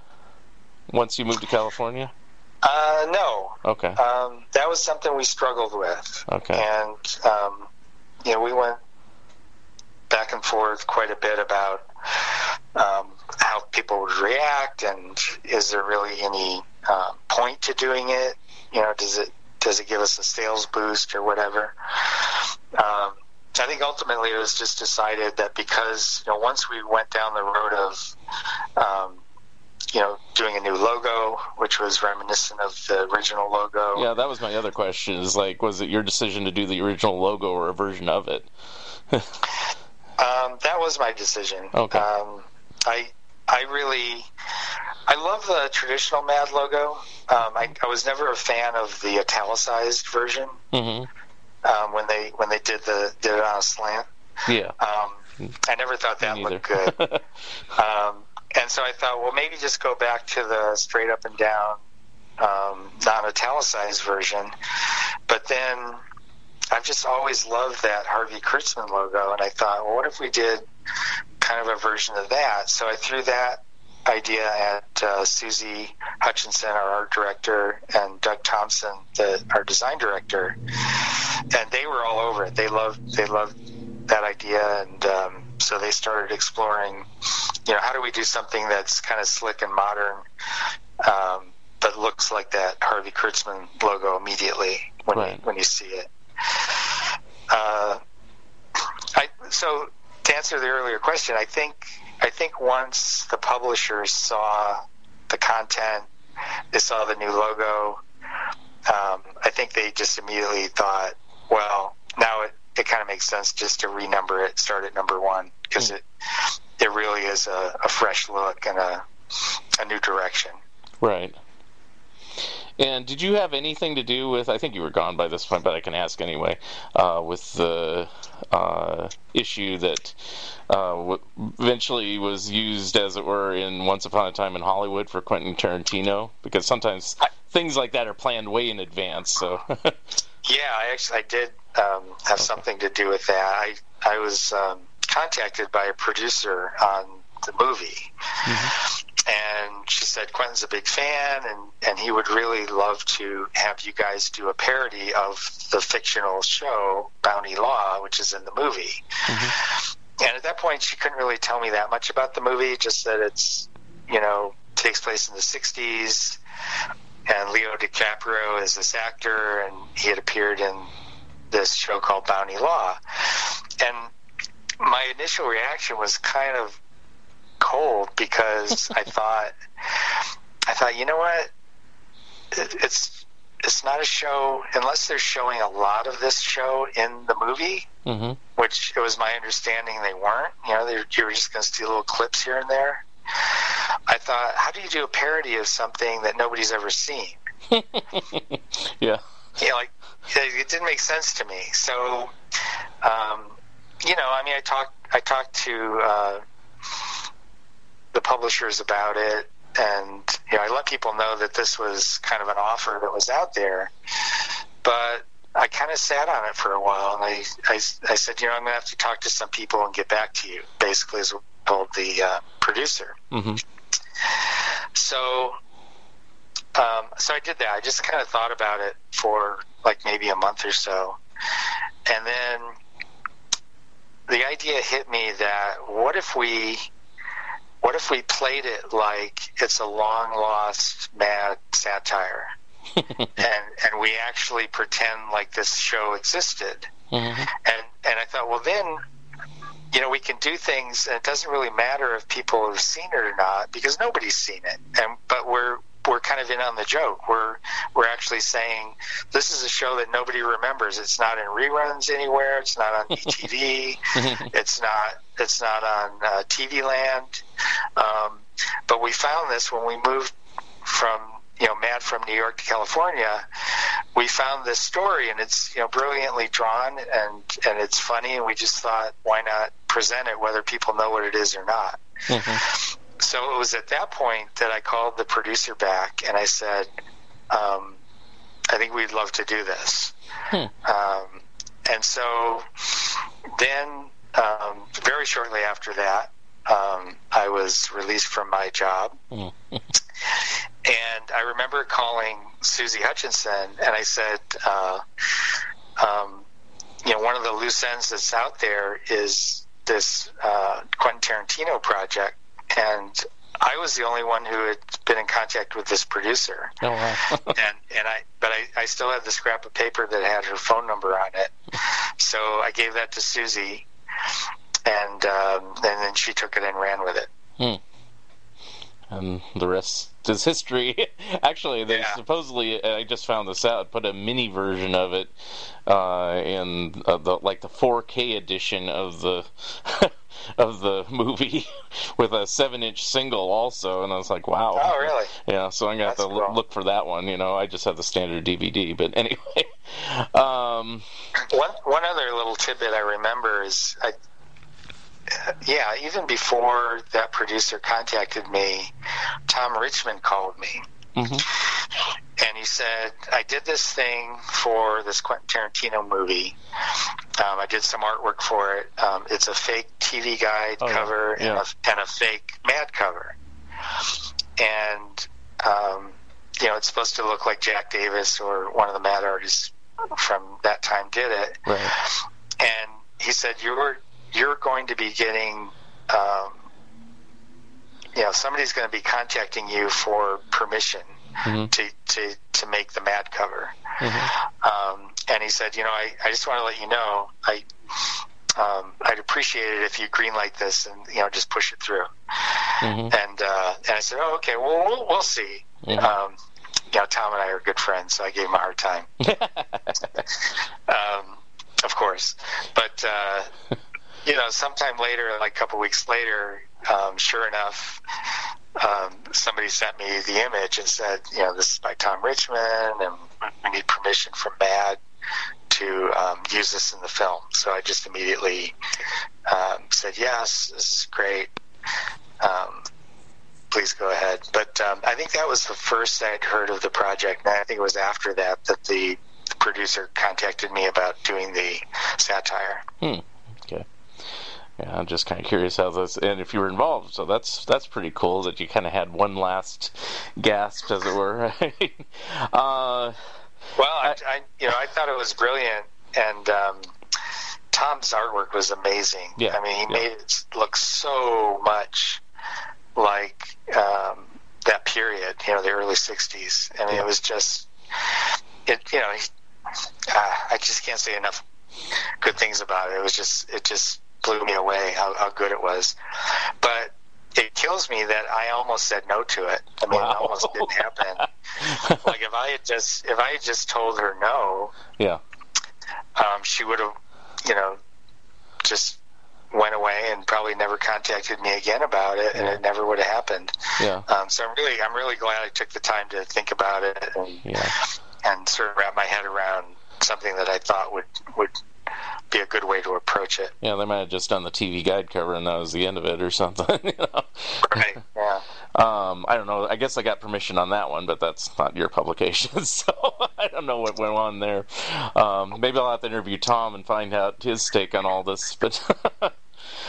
once you moved to California? Uh, no, Okay. um, that was something we struggled with. Okay. And, um, you know, we went back and forth quite a bit about um, how people would react, and is there really any uh, point to doing it? You know, does it does it give us a sales boost or whatever? Um, I think ultimately it was just decided that because you know once we went down the road of um, you know doing a new logo, which was reminiscent of the original logo. Yeah, that was my other question. Is like, was it your decision to do the original logo or a version of it? um, that was my decision. Okay. Um, I I really I love the traditional Mad logo. Um, I, I was never a fan of the italicized version hmm um, when they when they did the did it on a slant. Yeah. Um, I never thought that looked good. um, and so I thought, well, maybe just go back to the straight up and down, um, non italicized version. But then I've just always loved that Harvey Kurtzman logo, and I thought, well, what if we did kind of a version of that? So I threw that idea at uh, Susie Hutchinson, our art director, and Doug Thompson, the, our design director, and they were all over it. They loved they loved that idea, and um, so they started exploring, you know, how do we do something that's kind of slick and modern, um, but looks like that Harvey Kurtzman logo immediately when you when you see it. Uh, I so to answer the earlier question, I think I think once the publishers saw the content, they saw the new logo. Um, I think they just immediately thought, well, now it, it kind of makes sense just to renumber it, start at number one, because it it really is a, a fresh look and a a new direction. Right. And did you have anything to do with? I think you were gone by this point, but I can ask anyway. Uh, with the uh, issue that uh, eventually was used, as it were, in Once Upon a Time in Hollywood for Quentin Tarantino, because sometimes things like that are planned way in advance. So, Yeah, I actually I did um, have something to do with that. I I was um, contacted by a producer on the movie, mm-hmm. and she said Quentin's a big fan, and and he would really love to have you guys do a parody of the fictional show Bounty Law, which is in the movie. Mm-hmm. And at that point, she couldn't really tell me that much about the movie, just that it's you know takes place in the '60s and Leo DiCaprio is this actor, and he had appeared in this show called Bounty Law. And my initial reaction was kind of cold because I thought, I thought, you know what? It, it's it's not a show unless they're showing a lot of this show in the movie, hmm which it was my understanding they weren't. You know, they you were just going to see little clips here and there. I thought, how do you do a parody of something that nobody's ever seen? yeah, you know, like it it didn't make sense to me. So, um, you know, I mean, I talked I talked to uh, the publishers about it, and you know, I let people know that this was kind of an offer that was out there, but. I kind of sat on it for a while, and I, I, I said, you know, I'm going to have to talk to some people and get back to you. Basically, is what I told the uh, producer. hmm So, um, so I did that. I just kind of thought about it for like maybe a month or so, and then the idea hit me that what if we, what if we played it like it's a long lost mad satire, and and we actually pretend like this show existed, hmm and and I thought, well then. You know, we can do things, and it doesn't really matter if people have seen it or not, because nobody's seen it. And but we're we're kind of in on the joke. We're we're actually saying this is a show that nobody remembers. It's not in reruns anywhere. It's not on MeTV. it's not it's not on uh, TV Land. Um, but we found this when we moved from you know Mad from New York to California. We found this story, and it's you know brilliantly drawn, and and it's funny, and we just thought, why not present it, whether people know what it is or not. hmm So it was at that point that I called the producer back, and I said, um, I think we'd love to do this. Hmm. Um, and so then, um, very shortly after that, um, I was released from my job. Mhm. and I remember calling Susie Hutchinson, and I said, uh, um, you know, one of the loose ends that's out there is this uh, Quentin Tarantino project, and I was the only one who had been in contact with this producer. Oh wow. and and I but I, I still had the scrap of paper that had her phone number on it. So I gave that to Susie, and um, and then she took it and ran with it. and the rest is history. Actually, they Yeah. supposedly I just found this out. Put a mini version of it uh, in uh, the like the 4K edition of the of the movie with a seven-inch single also, and I was like, wow. Oh, really? Yeah, so I'm gonna have to cool. look for that one. You know, I just have the standard DVD, but anyway. Um, One one other little tidbit I remember is, I, yeah, even before that producer contacted me, Tom Richmond called me. Mhm. and he said, I did this thing for this Quentin Tarantino movie. Um, I did some artwork for it. Um, it's a fake TV guide Oh, cover Yeah. And, a, and a fake Mad cover. And, um, you know, it's supposed to look like Jack Davis or one of the Mad artists from that time did it. Right. And he said, you're, you're going to be getting, um, you know, somebody's going to be contacting you for permission Mhm. to, to, to make the Mad cover. Mhm. Um, and he said, you know, I, I just want to let you know, I, um, I'd appreciate it if you greenlight this and, you know, just push it through. Mhm. And, uh, and I said, oh, okay, well, we'll, we'll see. Um, you know, Tom and I are good friends, so I gave him a hard time. um, of course. But, uh, you know, sometime later, like a couple weeks later, um, sure enough, um, somebody sent me the image and said, you know, this is by Tom Richmond, and we need permission from MAD to um, use this in the film. So I just immediately um, said, yes, this is great. Um, please go ahead. But um, I think that was the first I'd heard of the project, and I think it was after that that the producer contacted me about doing the satire. Hmm. Yeah, I'm just kind of curious how this, and if you were involved. So that's that's pretty cool that you kind of had one last gasp, as it were. uh, Well, I, I you know I thought it was brilliant, and um, Tom's artwork was amazing. Yeah, I mean, he yeah. made it look so much like um, that period, you know, the early '60s. I mean, Yeah. it was just it. You know, he, uh, I just can't say enough good things about it. It was just it just blew me away how, how good it was. But it kills me that I almost said no to it. I mean, Wow. it almost didn't happen like if I had just if I had just told her no, yeah. um, she would have, you know, just went away and probably never contacted me again about it, and Yeah. it never would have happened. Yeah. Um, so I'm really I'm really glad I took the time to think about it and Yeah. and sort of wrap my head around something that I thought would would be a good way to approach it. Yeah, they might have just done the TV guide cover and that was the end of it or something. You know? Right. Yeah. Um, I don't know. I guess I got permission on that one, but that's not your publication, so I don't know what went on there. Um, maybe I'll have to interview Tom and find out his take on all this. But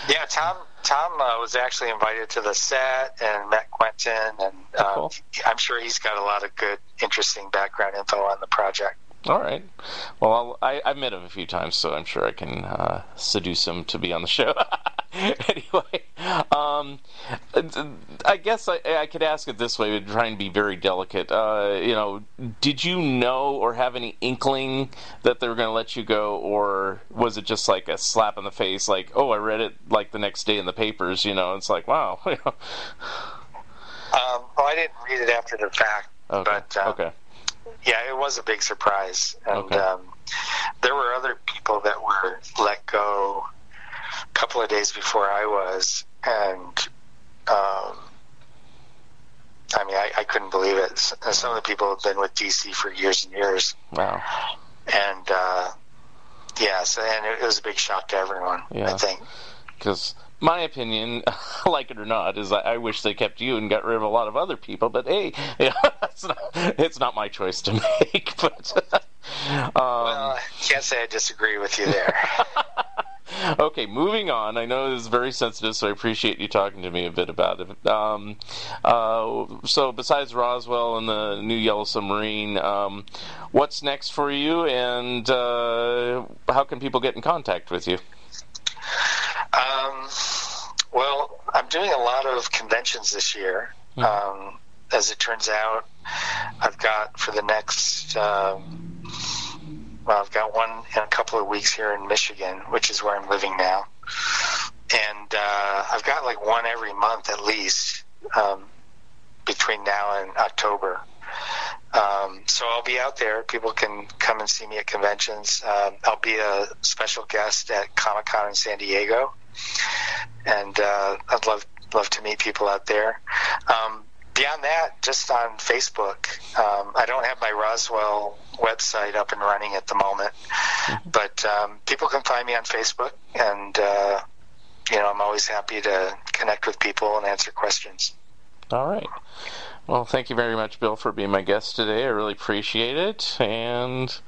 Yeah, Tom. Tom uh, was actually invited to the set and met Quentin, and um, Cool. I'm sure he's got a lot of good, interesting background info on the project. All right. Well, I'll, I, I've met him a few times, so I'm sure I can uh, seduce him to be on the show. anyway, um, I guess I, I could ask it this way, try and be very delicate. Uh, you know, did you know or have any inkling that they were going to let you go, or was it just like a slap in the face? Like, oh, I read it like the next day in the papers. You know, it's like, wow. Um, well, I didn't read it after the fact, okay. but um, okay. Yeah, it was a big surprise. And Okay. um, there were other people that were let go a couple of days before I was, and um, I mean, I, I couldn't believe it. Some of the people have been with DC for years and years, Wow. and uh, yeah, so and it, it was a big shock to everyone. Yeah. I think. Because my opinion, like it or not, is I, I wish they kept you and got rid of a lot of other people. But hey, not, it's not my choice to make. But um, Well, I can't say I disagree with you there. okay, moving on. I know this is very sensitive, so I appreciate you talking to me a bit about it. Um, uh, so, besides Roswell and the new Yellow Submarine, um, what's next for you, and uh, how can people get in contact with you? Um, well, I'm doing a lot of conventions this year. Um, as it turns out, I've got for the next. Um, well, I've got one in a couple of weeks here in Michigan, which is where I'm living now, and uh, I've got like one every month at least um, between now and October. Um, so I'll be out there. People can come and see me at conventions. Um, I'll be a special guest at Comic Con in San Diego, and uh, I'd love love to meet people out there. Um, beyond that, just on Facebook. Um, I don't have my Roswell website up and running at the moment, but um, people can find me on Facebook, and uh, you know I'm always happy to connect with people and answer questions. All right. Well, thank you very much, Bill, for being my guest today. I really appreciate it, and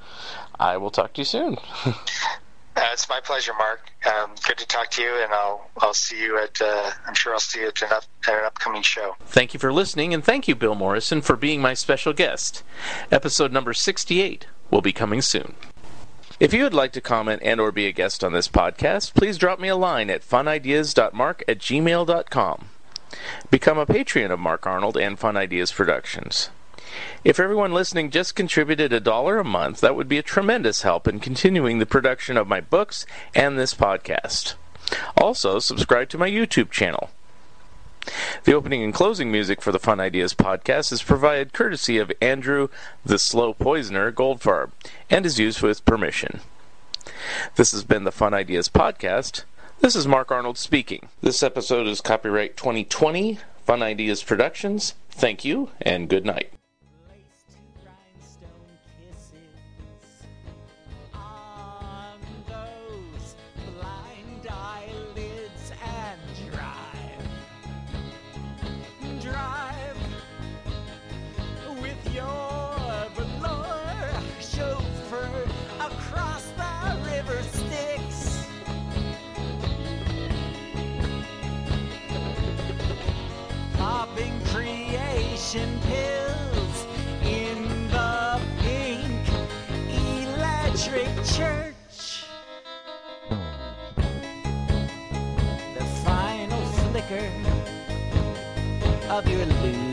I will talk to you soon. Uh, it's my pleasure, Mark. Um, good to talk to you, and I'll I'll see you at. Uh, I'm sure I'll see you at an, up, at an upcoming show. Thank you for listening, and thank you, Bill Morrison, for being my special guest. Episode number 68 will be coming soon. If you would like to comment and or be a guest on this podcast, please drop me a line at funideas.mark at gmail.com. Become a patron of Mark Arnold and Fun Ideas Productions. If everyone listening just contributed a dollar a month, that would be a tremendous help in continuing the production of my books and this podcast. Also, subscribe to my YouTube channel. The opening and closing music for the Fun Ideas podcast is provided courtesy of Andrew the Slow Poisoner Goldfarb and is used with permission. This has been the Fun Ideas podcast. This is Mark Arnold speaking. This episode is copyright 2020 Fun Ideas Productions. Thank you and good night. Of your lewd